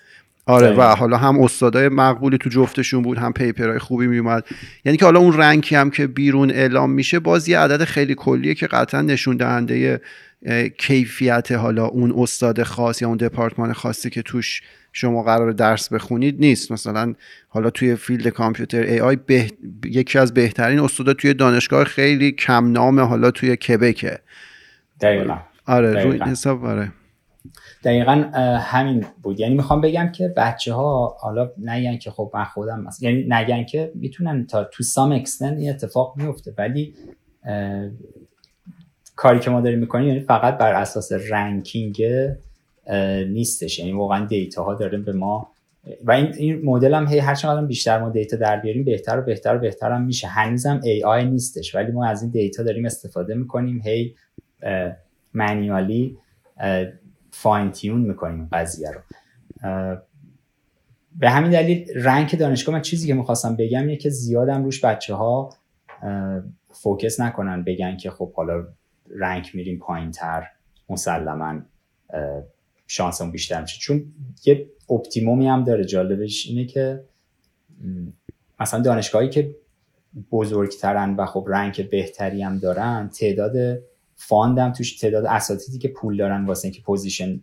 B: آره و حالا هم استادای مقبولی تو جفتشون بود هم پیپرهای خوبی میومد یعنی که حالا اون رنکی هم که بیرون اعلام میشه باز یه عدد خیلی کلیه که قطعا نشون دهنده کیفیت حالا اون استاد خاص یا اون دپارتمان خاصی که توش شما قرار درس بخونید نیست. مثلا حالا توی field کامپیوتر AI یکی از بهترین استادا توی دانشگاه خیلی کم نام حالا توی کبکه.
E: دقیقا.
B: آره روی حساب آره.
E: دقیقا همین بود. یعنی می‌خوام بگم که بچه ها حالا نگن که خب من خودم مثلا یعنی نگن که می‌تونن تا to some extent این اتفاق میفته. ولی کاری که ما داریم می‌کنیم یعنی فقط بر اساس ranking نیستش. یعنی واقعا data ها داره به ما و این این مدل هم هی هر چقدر بیشتر ما data در بیاریم بهتر و بهتر و بهتر هم میشه. هنوزم AI نیستش. ولی ما از این data داریم استفاده می‌کنیم. هی manually fine-tune می‌کنیم قضیه رو. به همین دلیل رنک دانشگاه من چیزی که می‌خواستم بگم اینه که زیادم روش بچه ها focus نکنن بگن که خب حالا rank میریم پایین تر مسلما شانسمون بیشتر میشه. چون یه optimum ی هم داره جالبش اینه که مثلا دانشگاهی که بزرگترن و خب rank بهتری هم دارن تعداد fund م توش تعداد اساتیدی که پول دارن واسه اینکه position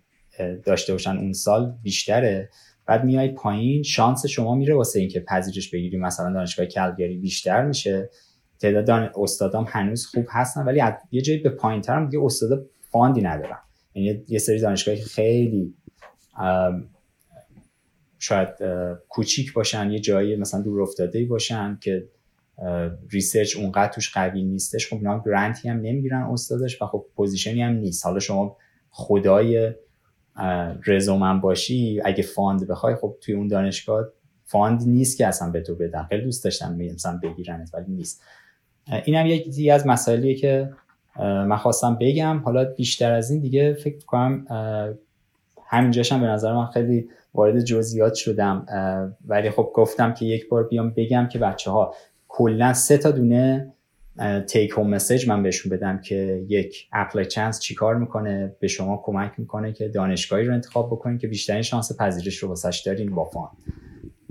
E: داشته باشن اون سال بیشتره. بعد میای پایین شانس شما میره واسه اینکه پذیرش بگیری. مثلا دانشگاه Calgary بیشتر میشه. تعداد استادام هنوز خوب هستن ولی از یه جایی به پایین ترم دیگه استادا fund ی ندارن یعنی یه سری دانشگاهی خیلی شاید کوچیک باشن یه جایی مثلا دور افتاده باشن که research اونقدر توش قوی نیستش خب اینا grant ی هم نمی‌گیرن استادش و خب position ی هم نیست. حالا شما خدای رزومه باشی اگه fund بخوای خب توی اون دانشگاه fund نیست که اصلا به تو بدن. خیلی دوست داشتن مثلا بگیرنت ولی نیست. این هم یکی از مسائلیه که من خواستم بگم. حالا بیشتر از این دیگه فکر کنم همینجاش هم به نظر من خیلی وارد جزئیات شدم. ولی خب گفتم که یک بار بیام بگم که بچه ها کلا سه تا دونه take home message من بهشون بدم که یک ApplyChance چیکار می‌کنه؟ به شما کمک می‌کنه که دانشگاهی رو انتخاب بکنید که بیشترین شانس پذیرش رو واسش دارین با فان.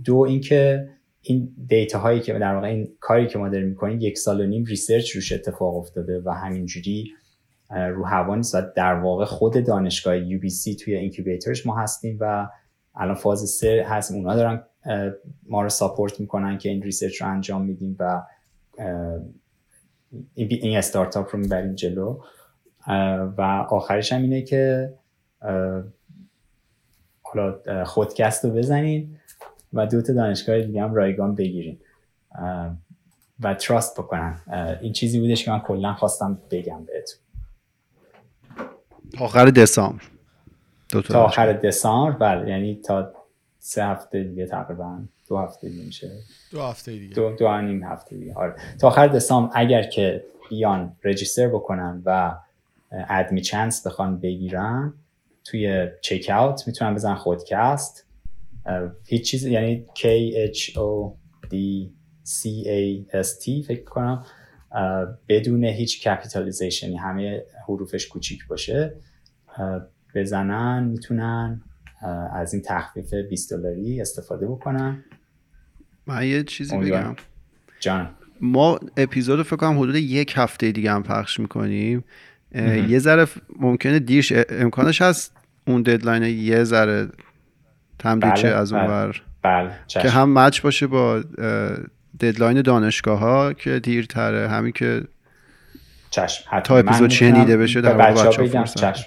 E: دو اینکه این data هایی که در واقع این کاری که ما داریم می‌کنیم یک سال و نیم research روش اتفاق افتاده و همینجوری رو هوا نیست و در واقع خود دانشگاه UBC توی incubator ش ما هستیم و الان phase سه هست. اونا دارن ما رو support می‌کنن که این research رو انجام میدیم و این استارتاپ رو می‌بریم جلو. و آخرش هم اینه که حالا خودکست رو بزنین و دو تا دانشگاه دیگه هم رایگان بگیرین. و تراست بکنن. این چیزی بودش که من کلا خواستم بگم بهتون.
B: آخر دسامبر.
E: تا آخر دسامبر بله. یعنی تا سه هفته دیگه تقریبا دو هفته دیگه میشه.
A: دو هفته دیگه.
E: دو, دو نیم هفته دیگه. آره. تا آخر دسامبر اگر که بیان رجیستر بکنن و ادمی چانس بخوان بگیرن توی چک اوت می‌تونن بزن خودکست. هیچ چیز یعنی K H O D C A S T فکر کنم بدون هیچ کپیتالیزیشنی همه حروفش کوچیک باشه بزنن می‌تونن از این تخفیف 20 دلاری استفاده بکنن
B: من یه چیزی بگم.
E: جان.
B: ما اپیزود فکر کنم حدود یک هفته دیگه هم پخش می‌کنیم. یه ذره ممکنه دیرش امکانش هست اون deadline یه ذره تمدید
E: بله،
B: چه از اون
E: بله. بله
B: که هم match باشه با deadline دانشگاه ها که دیرتره. همین که
E: چشم حتما.
B: تا اپیزود شنیده بشه در
E: بچه‌ها
B: بچه‌ها
E: بگم. چشم.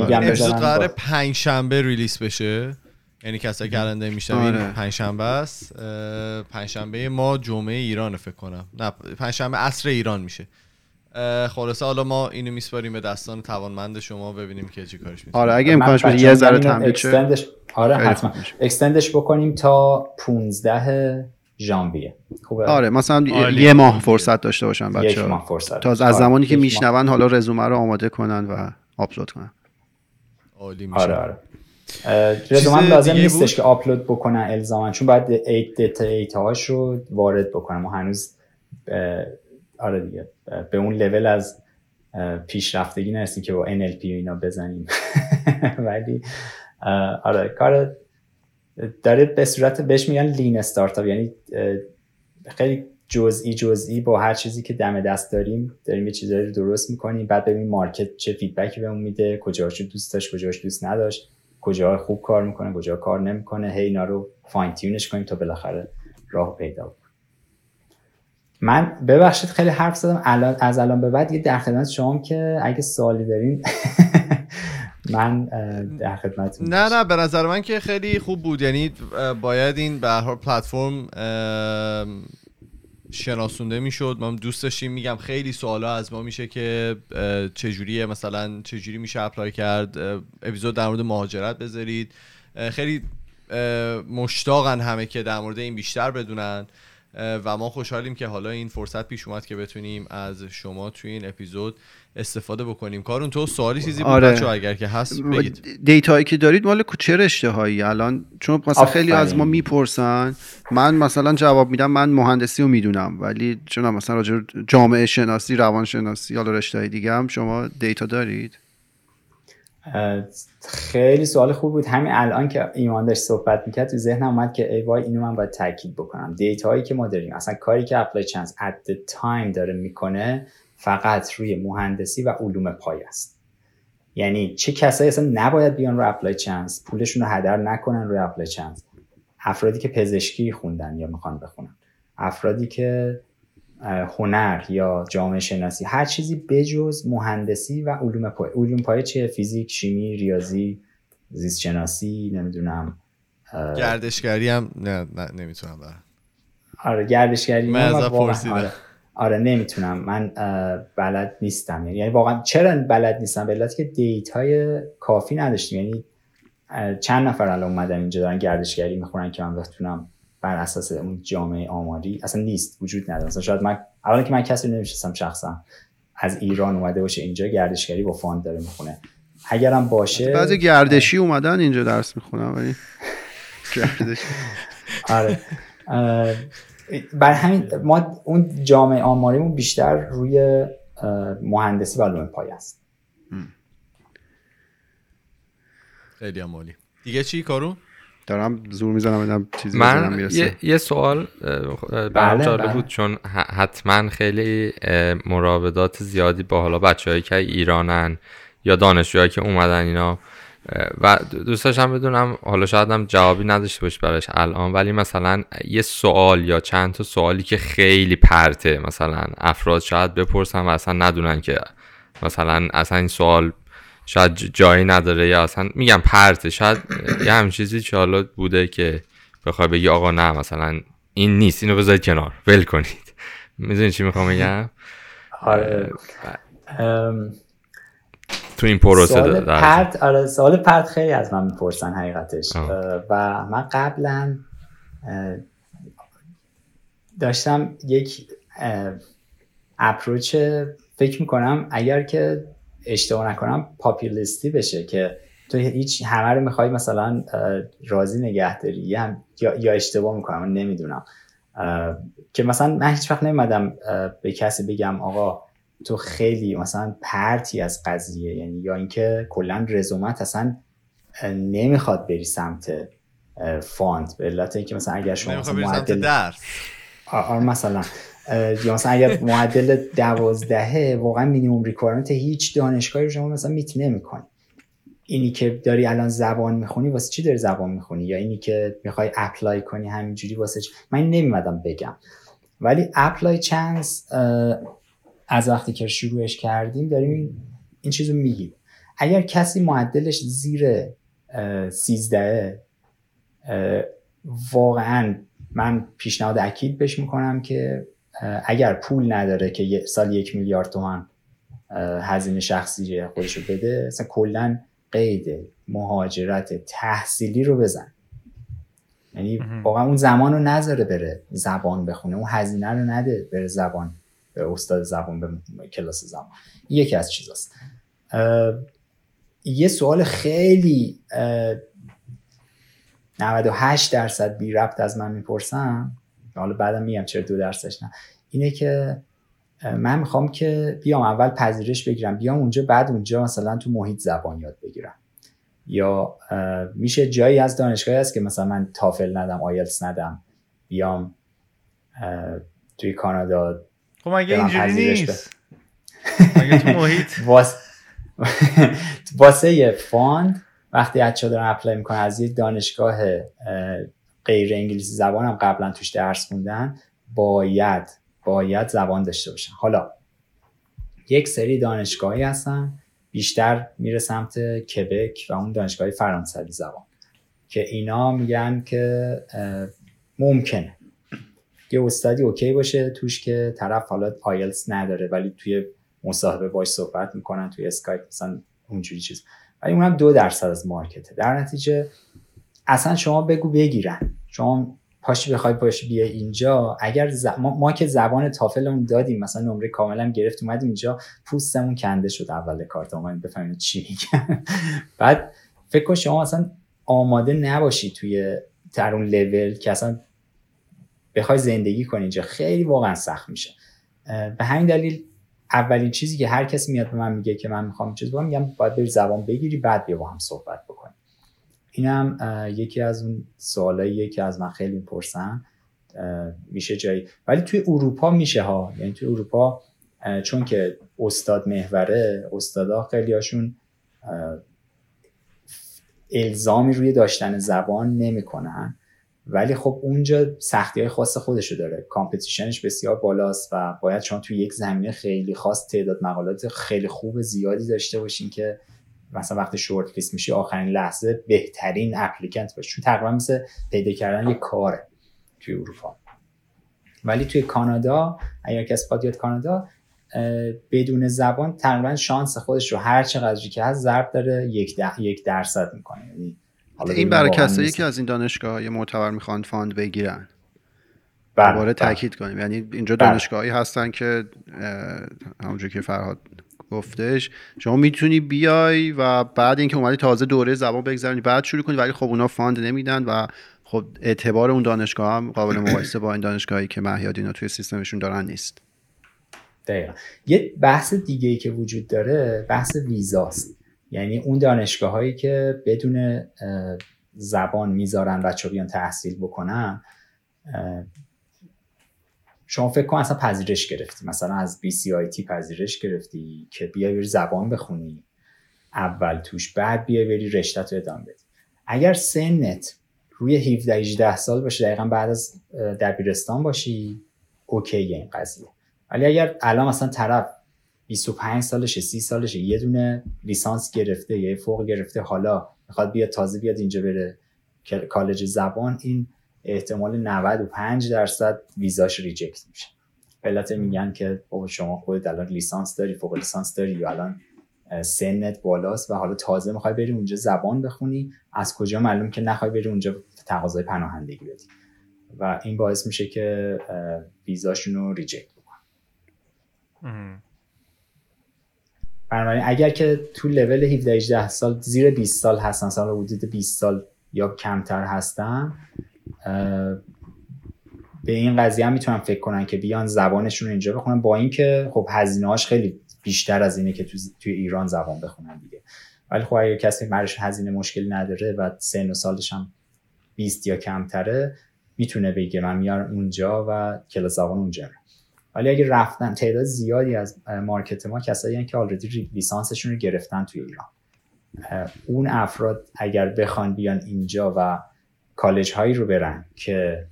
A: اپیزود
E: بزنن
A: قراره پنج شنبه release بشه. یعنی کسایی که الان میشنوین
B: آره.
A: پنج شنبه است پنج شنبه ما جمعه ایران فکر کنم. نه پنج شنبه عصر ایران میشه. خلاصه حالا ما اینو میسپاریم به دستان توانمند شما ببینیم که چی کارش می‌تونیم
B: آره اگه امکانش بشه
E: بچه‌ها
B: یه ذره تمدید شه
E: extend ش
B: آره
E: حتما.
B: میشه.
E: extend ش بکنیم تا 15 ژانویه. خوبه؟
B: آره مثلا. یه ماه فرصت داشته باشن
E: یک
B: بچه
E: ماه فرصت.
B: تا از
E: آره،
B: زمانی که
E: یک ماه.
B: میشنون حالا رزومه رو آماده کنن و آپلود کنن.
A: عالی میشه.
E: آره آره. هم لازم نیستش؟ که آپلود بکنن الزاما چون باید data، data هاش رو وارد بکنم ما هنوز آره دیگه به اون لول از پیشرفتگی نرسیم که با NLP و اینا بزنیم. ولی آره کار داره به صورت بهش میگن lean startup یعنی خیلی جزئی جزئی با هر چیزی که دم دست داریم داریم یه چیزایی رو درست می‌کنیم. بعد ببینیم market چه feedback ی بهمون میده کجاشو دوست داشت کجاش دوست نداشت کجا خوب کار می‌کنه کجا کار نمی‌کنه. هی اینا رو فاین تیونش کنیم تا بالاخره راه پیدا کنیم. من ببخشید خیلی حرف زدم. الان از الان به بعد یه در خدمت شما که اگه سوالی دارین من در خدمتتون
A: نه نه به نظر من که خیلی خوب بود. یعنی باید این به هر پلتفرم شناسونده می‌شد. هم دوست داشتیم میگم خیلی سوالا از ما میشه که چجوریه مثلا چجوری میشه apply کرد. اپیزود در مورد مهاجرت بذارید. خیلی مشتاقن همه که در مورد این بیشتر بدونن. و ما خوشحالیم که حالا این فرصت پیش اومد که بتونیم از شما توی این اپیزود استفاده بکنیم. کارون تو سوالی چیزی بود؟
B: آره.
A: بچه‌ها اگر که هست بگید.
B: data یی که دارید مال چه رشته هایی الان چون مثلا خیلی از ما. می‌پرسن من مثلا جواب میدم من مهندسی رو می‌دونم ولی چون مثلا راجع به جامعه شناسی روان شناسی حالا رشته های دیگه هم شما data دارید؟
E: خیلی سوال خوب بود. همین الان که ایمان داشت صحبت می‌کرد تو ذهنم اومد که ای وای اینو من باید تاکید بکنم. data هایی که ما داریم اصلا کاری که ApplyChance at the time داره می‌کنه فقط روی مهندسی و علوم پایه است. یعنی چه کسایی اصلا نباید بیان رو ApplyChance پولشون رو هدر نکنن روی ApplyChance افرادی که پزشکی خوندن یا می‌خوان بخونن. افرادی که هنر یا جامعه شناسی هر چیزی بجز مهندسی و علوم پایه علوم پایه چیه؟ فیزیک شیمی ریاضی زیست شناسی نمی‌دونم
A: گردشگری هم نه, نه نمی‌تونم برم.
E: آره گردشگری
A: من پرسیدم.
E: آره. آره نمی‌تونم. من بلد نیستم. یعنی واقعا چرا بلد نیستم؟ به خاطر اینکه data های کافی نداشتیم. یعنی چند نفر الان اومدن اینجا دارن گردشگری می‌خونن که من بتونم بر اساس اون جامعه آماری اصلا نیست وجود نداره. مثلا شاید من اولا که من کسی نمی‌شناسم شخصا. از ایران اومده باشه اینجا گردشگری با fund داره می‌خونه. اگرم باشه
B: بعضی گردشی اومدن اینجا درس می‌خونن ولی گردشی.
E: آره. بر همین ما اون جامعه آماریمون بیشتر روی مهندسی و علوم پای است.
A: خیلی عمالی دیگه چی کارو؟
B: دارم زور می‌زنم بدم چیزی
D: من یه،, یه سوال برام بله جالب بله. بود چون حتما خیلی مراودات زیادی با حالا بچههایی که ایرانن یا دانشجوهایی که اومدن اینا و دوست داشتم بدونم حالا شاید هم جوابی نداشته باش براش الان ولی مثلا یه سوال یا چند تا سوالی که خیلی پرته مثلا افراد شاید بپرسن و اصلا ندونن که مثلا اصلا این سوال شاید جایی نداره یا اصلا میگم پرته شاید یه هم چیزی که حالا بوده که بخوای بگی آقا نه مثلا این نیست اینو بذارید کنار ول کنید. می‌دونی چی می‌خوام بگم؟
E: آره.
D: تو این پروسه
E: سوال پرت آره سوال پرت خیلی از من می‌پرسن حقیقتش. و من قبلا داشتم یک اپروچ فکر می‌کنم اگر که اشتباه نکنم پاپیلیستی بشه که تو هیچ همه رو می‌خوای مثلا راضی نگه داری یا, یا اشتباه می‌کنم من نمی‌دونم. که مثلا من هیچ وقت نمیام به کسی بگم آقا تو خیلی مثلا پرتی از قضیه یعنی یا اینکه کلا رزومت اصلا نمی‌خواد بری سمت fund به علت اینکه مثلا اگر شما مثلا
A: معدل درس.
E: آره مثلا. یا مثلا اگر معدل دوازدهه واقعا minimum requirement هیچ دانشگاهی رو شما مثلا meet نمی‌کنی. اینی که داری الان زبان می‌خونی واسه چی داری زبان می‌خونی؟ یا اینی که می‌خوای apply کنی همینجوری واسه چی؟ من نمیام بگم. ولی ApplyChance از وقتی که شروعش کردیم داریم این چیزو میگیم. اگر کسی معدلش زیر سیزده واقعا من پیشنهاد اکید بهش می‌کنم که اگر پول نداره که سال یک میلیارد تومن هزینه شخصی خودشو بده مثلا کلا قید مهاجرت تحصیلی رو بزن. یعنی واقعا اون زمان رو نذاره بره زبان بخونه اون هزینه رو نده بره زبان به استاد زبان به کلاس زبان. یکی از چیزاست. یه سوال خیلی 98 درصد بی ربط از من می‌پرسم حالا بعدم میگم چرا دو درصدش نه. اینه که من می‌خوام که بیام اول پذیرش بگیرم بیام اونجا بعد اونجا مثلا تو محیط زبان یاد بگیرم. یا میشه جایی از دانشگاهی هست که مثلا من تافل ندم آیلتس ندم بیام توی کانادا
C: خب مگه اینجوری نیست؟ مگه تو محیط؟
E: واسه fund وقتی بچه دارن apply می‌کنن از یک دانشگاه غیر انگلیسی زبان هم قبلا توش درس خوندن باید باید زبان داشته باشن حالا یک سری دانشگاهی هستن بیشتر میره سمت کبک و اون دانشگاه فرانسوی زبان که اینا میگن که ممکنه. یه استادی OK باشه توش که طرف حالا آیلتس نداره ولی توی مصاحبه باش صحبت می‌کنن توی اسکایپ مثلا اونجوری چیز. ولی اونم دو درصد از مارکته. در نتیجه اصلا شما بگو بگیرن. شما پاشی بخوای پاشی بیا اینجا. اگر ما, که زبان تافلمون دادیم مثلا نمره کاملا گرفت اومدیم اینجا پوستمون کنده شد اول کارت. اومدیم بفهمیم چی میگن بعد فکر کن شما اصلا آماده نباشی توی در اون لول که اصلا بخوای زندگی کنی اینجا. خیلی واقعا سخت میشه. به همین دلیل اولین چیزی که هر کسی میاد به من میگه که من می‌خوام چیز بگم میگم باید بری زبان بگیری بعد بیا با هم صحبت اینم یکی از اون سوالاییه که از من خیلی می‌پرسن. میشه جایی. ولی توی اروپا میشه ها. یعنی توی اروپا چون که استاد محوره استادا خیلی هاشون الزامی روی داشتن زبان نمی‌کنن. ولی خب اونجا سختی های خاص خودشو داره. کامپتیشنش بسیار بالاست و باید شما توی یک زمینه خیلی خاص تعداد مقالات خیلی خوب زیادی داشته باشین که مثلا وقتی short list میشی آخرین لحظه بهترین applicant باشه. چون تقریبا مثل پیدا کردن یک کاره توی اروپا. ولی توی کانادا اگر کسی بخواد کانادا بدون زبان تقریبا شانس خودش رو هر چقدر که هست ضرب داره یک, یک درصد می‌کنه. یعنی
B: این برای کسایی که از این دانشگاه معتبر می‌خوان fund بگیرن.
E: بله،
B: دوباره
E: بله.
B: تاکید کنیم. یعنی اینجا دانشگاهی هستن که همونجور که فرهاد گفتش شما می‌تونی بیای و بعد اینکه اومدی تازه دوره زبان بگذرونی بعد شروع کنی ولی خب اونا فاند نمیدن و خب اعتبار اون دانشگاه هم قابل مقایسه با این دانشگاهی که مهیاد اینا توی سیستمشون دارن نیست.
E: دقیقا. یه بحث دیگه ای که وجود داره بحث ویزاست یعنی اون دانشگاه هایی که بدون زبان می‌ذارن بچه بیان تحصیل بکنن شما فکر کن اصلا پذیرش گرفتی. مثلا از BCIT پذیرش گرفتی که بیای بری زبان بخونی. اول توش بعد بیای بری رشته رو ادامه بدی. اگر سنت روی 17 18 سال باشه دقیقا بعد از دبیرستان باشی اوکی این قضیه. ولی اگر الان مثلا طرف 25 سالشه 30 سالشه یه دونه لیسانس گرفته یه فوق گرفته حالا می‌خواد بیاد تازه بیاد اینجا بره کالج زبان این احتمال 95 درصد ویزاش reject میشه. علت میگن که بابا شما خودت الان لیسانس داری فوق لیسانس داری یا الان سنت بالاست و حالا تازه می‌خوای بری اونجا زبان بخونی از کجا معلوم که نخوای بری اونجا تقاضای پناهندگی بدی؟ و این باعث میشه که ویزاشون رو reject بکنن. بنابراین اگر که تو لول 17 18 سال زیر 20 سال هستن سال حدود 20 سال یا کمتر هستن به این قضیه هم می‌تونن فکر کنن که بیان زبانشون رو اینجا بخونن با اینکه خب هزینه‌هاش خیلی بیشتر از اینه که تو توی ایران زبان بخونن دیگه. ولی خب اگه کسی مرش هزینه مشکلی نداره و سن و سالش هم 20 یا کمتره می‌تونه بگه من میارم اونجا و کلاس زبان اونجا ولی اگه رفتن تعداد زیادی از مارکت ما کسایی که آلردی لیسانسشون رو گرفتن توی ایران. اون افراد اگر بخوان بیان اینجا و کالج هایی رو برن که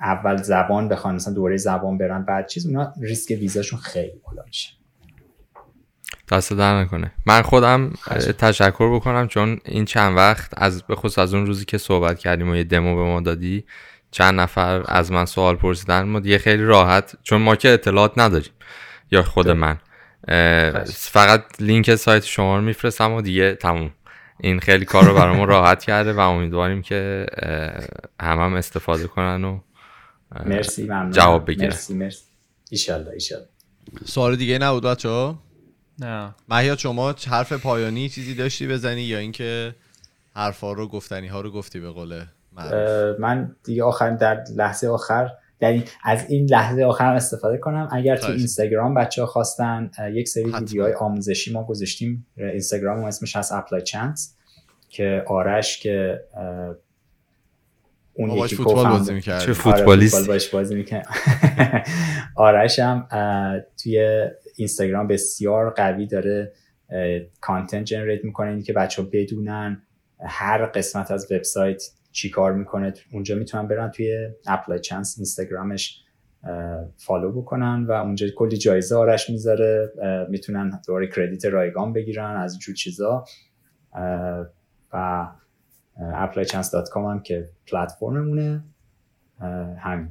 E: اول زبان بخوان مثلا دوره زبان برن بعد چیز اونا ریسک ویزاشون خیلی بالا میشه.
D: دست در نکنه. من خودم تشکر بکنم چون این چند وقت از به خصوص از اون روزی که صحبت کردیم و یه دمو به ما دادی چند نفر از من سوال پرسیدن ما دیگه خیلی راحت چون ما که اطلاعات نداریم یا خود من. فقط لینک سایت شما رو میفرستم و دیگه تموم. این خیلی کار رو برامون راحت کرده و امیدواریم که هم هم استفاده کنن و
E: مرسی ممنون
D: جواب بگیرن.
E: مرسی مرسی. ایشالله ایشالله.
A: سوال دیگه نبود بچه ها
C: نه.
A: مهیاد شما حرف پایانی چیزی داشتی بزنی یا اینکه حرفا رو گفتنی ها رو گفتی به قوله
E: من دیگه آخر در لحظه آخر در از این لحظه آخر استفاده کنم. اگر تو اینستاگرام بچه ها خواستن یک سری ویدیوهای آموزشی ما گذاشتیم. اینستاگرام اسمش هست ApplyChance که آرش که
A: اون یکی فوتبال بازی می‌کرد.
D: چه فوتبالیست
E: باش بازی می‌کرد. آرش هم توی اینستاگرام بسیار قوی داره content generate می‌کنه. که بچه ها بدونن هر قسمت از وبسایت چی کار می‌کنه. اونجا می‌تونن برن توی ApplyChance اینستاگرامش follow بکنن و اونجا کلی جایزه آرش می‌ذاره. می‌تونن دوباره credit رایگان بگیرن از اینجور چیزا. و applychance.com هم که پلتفرممونه. همین.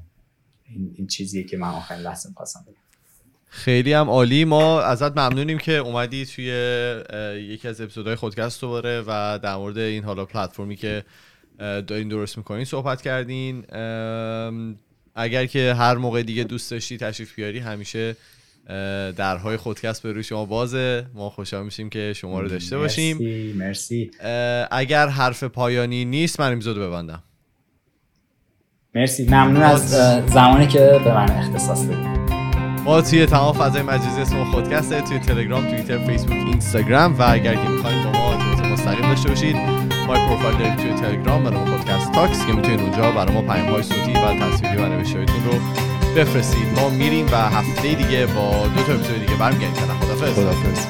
E: این, چیزیه که من آخرین لحظه می‌خواستم بگم.
A: خیلی هم عالی. ما ازت ممنونیم که اومدی توی یکی از اپیزودهای خودکست دوباره و در مورد این حالا پلتفرمی که دارین درست می‌کنین صحبت کردین. اگر که هر موقع دیگه دوست داشتی تشریف بیاری همیشه درهای خودکست به روی شما بازه. ما خوشحال میشیم که شما رو داشته باشیم.
E: مرسی مرسی.
A: اگر حرف پایانی نیست من اپیزود ببندم.
E: مرسی. ممنون از زمانی که به من اختصاص دادید
A: ما توی تمام فضای مجازی اسم خودکسته توی تلگرام توییتر فیسبوک اینستاگرام. و اگر که می‌خواید با ما ارتباط مستقیم داشته باشید ما پروفایل داریم توی تلگرام برای پادکست تاکس که می‌تونید اونجا برای ما پیام های صوتی و تصویری و نوشتهایتون رو بفرستید. ما میریم و هفته دیگه با دو تا اپیزود دیگه برمیگردیم. خدافظ
B: خدافظ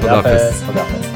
E: خدافظ خدافظ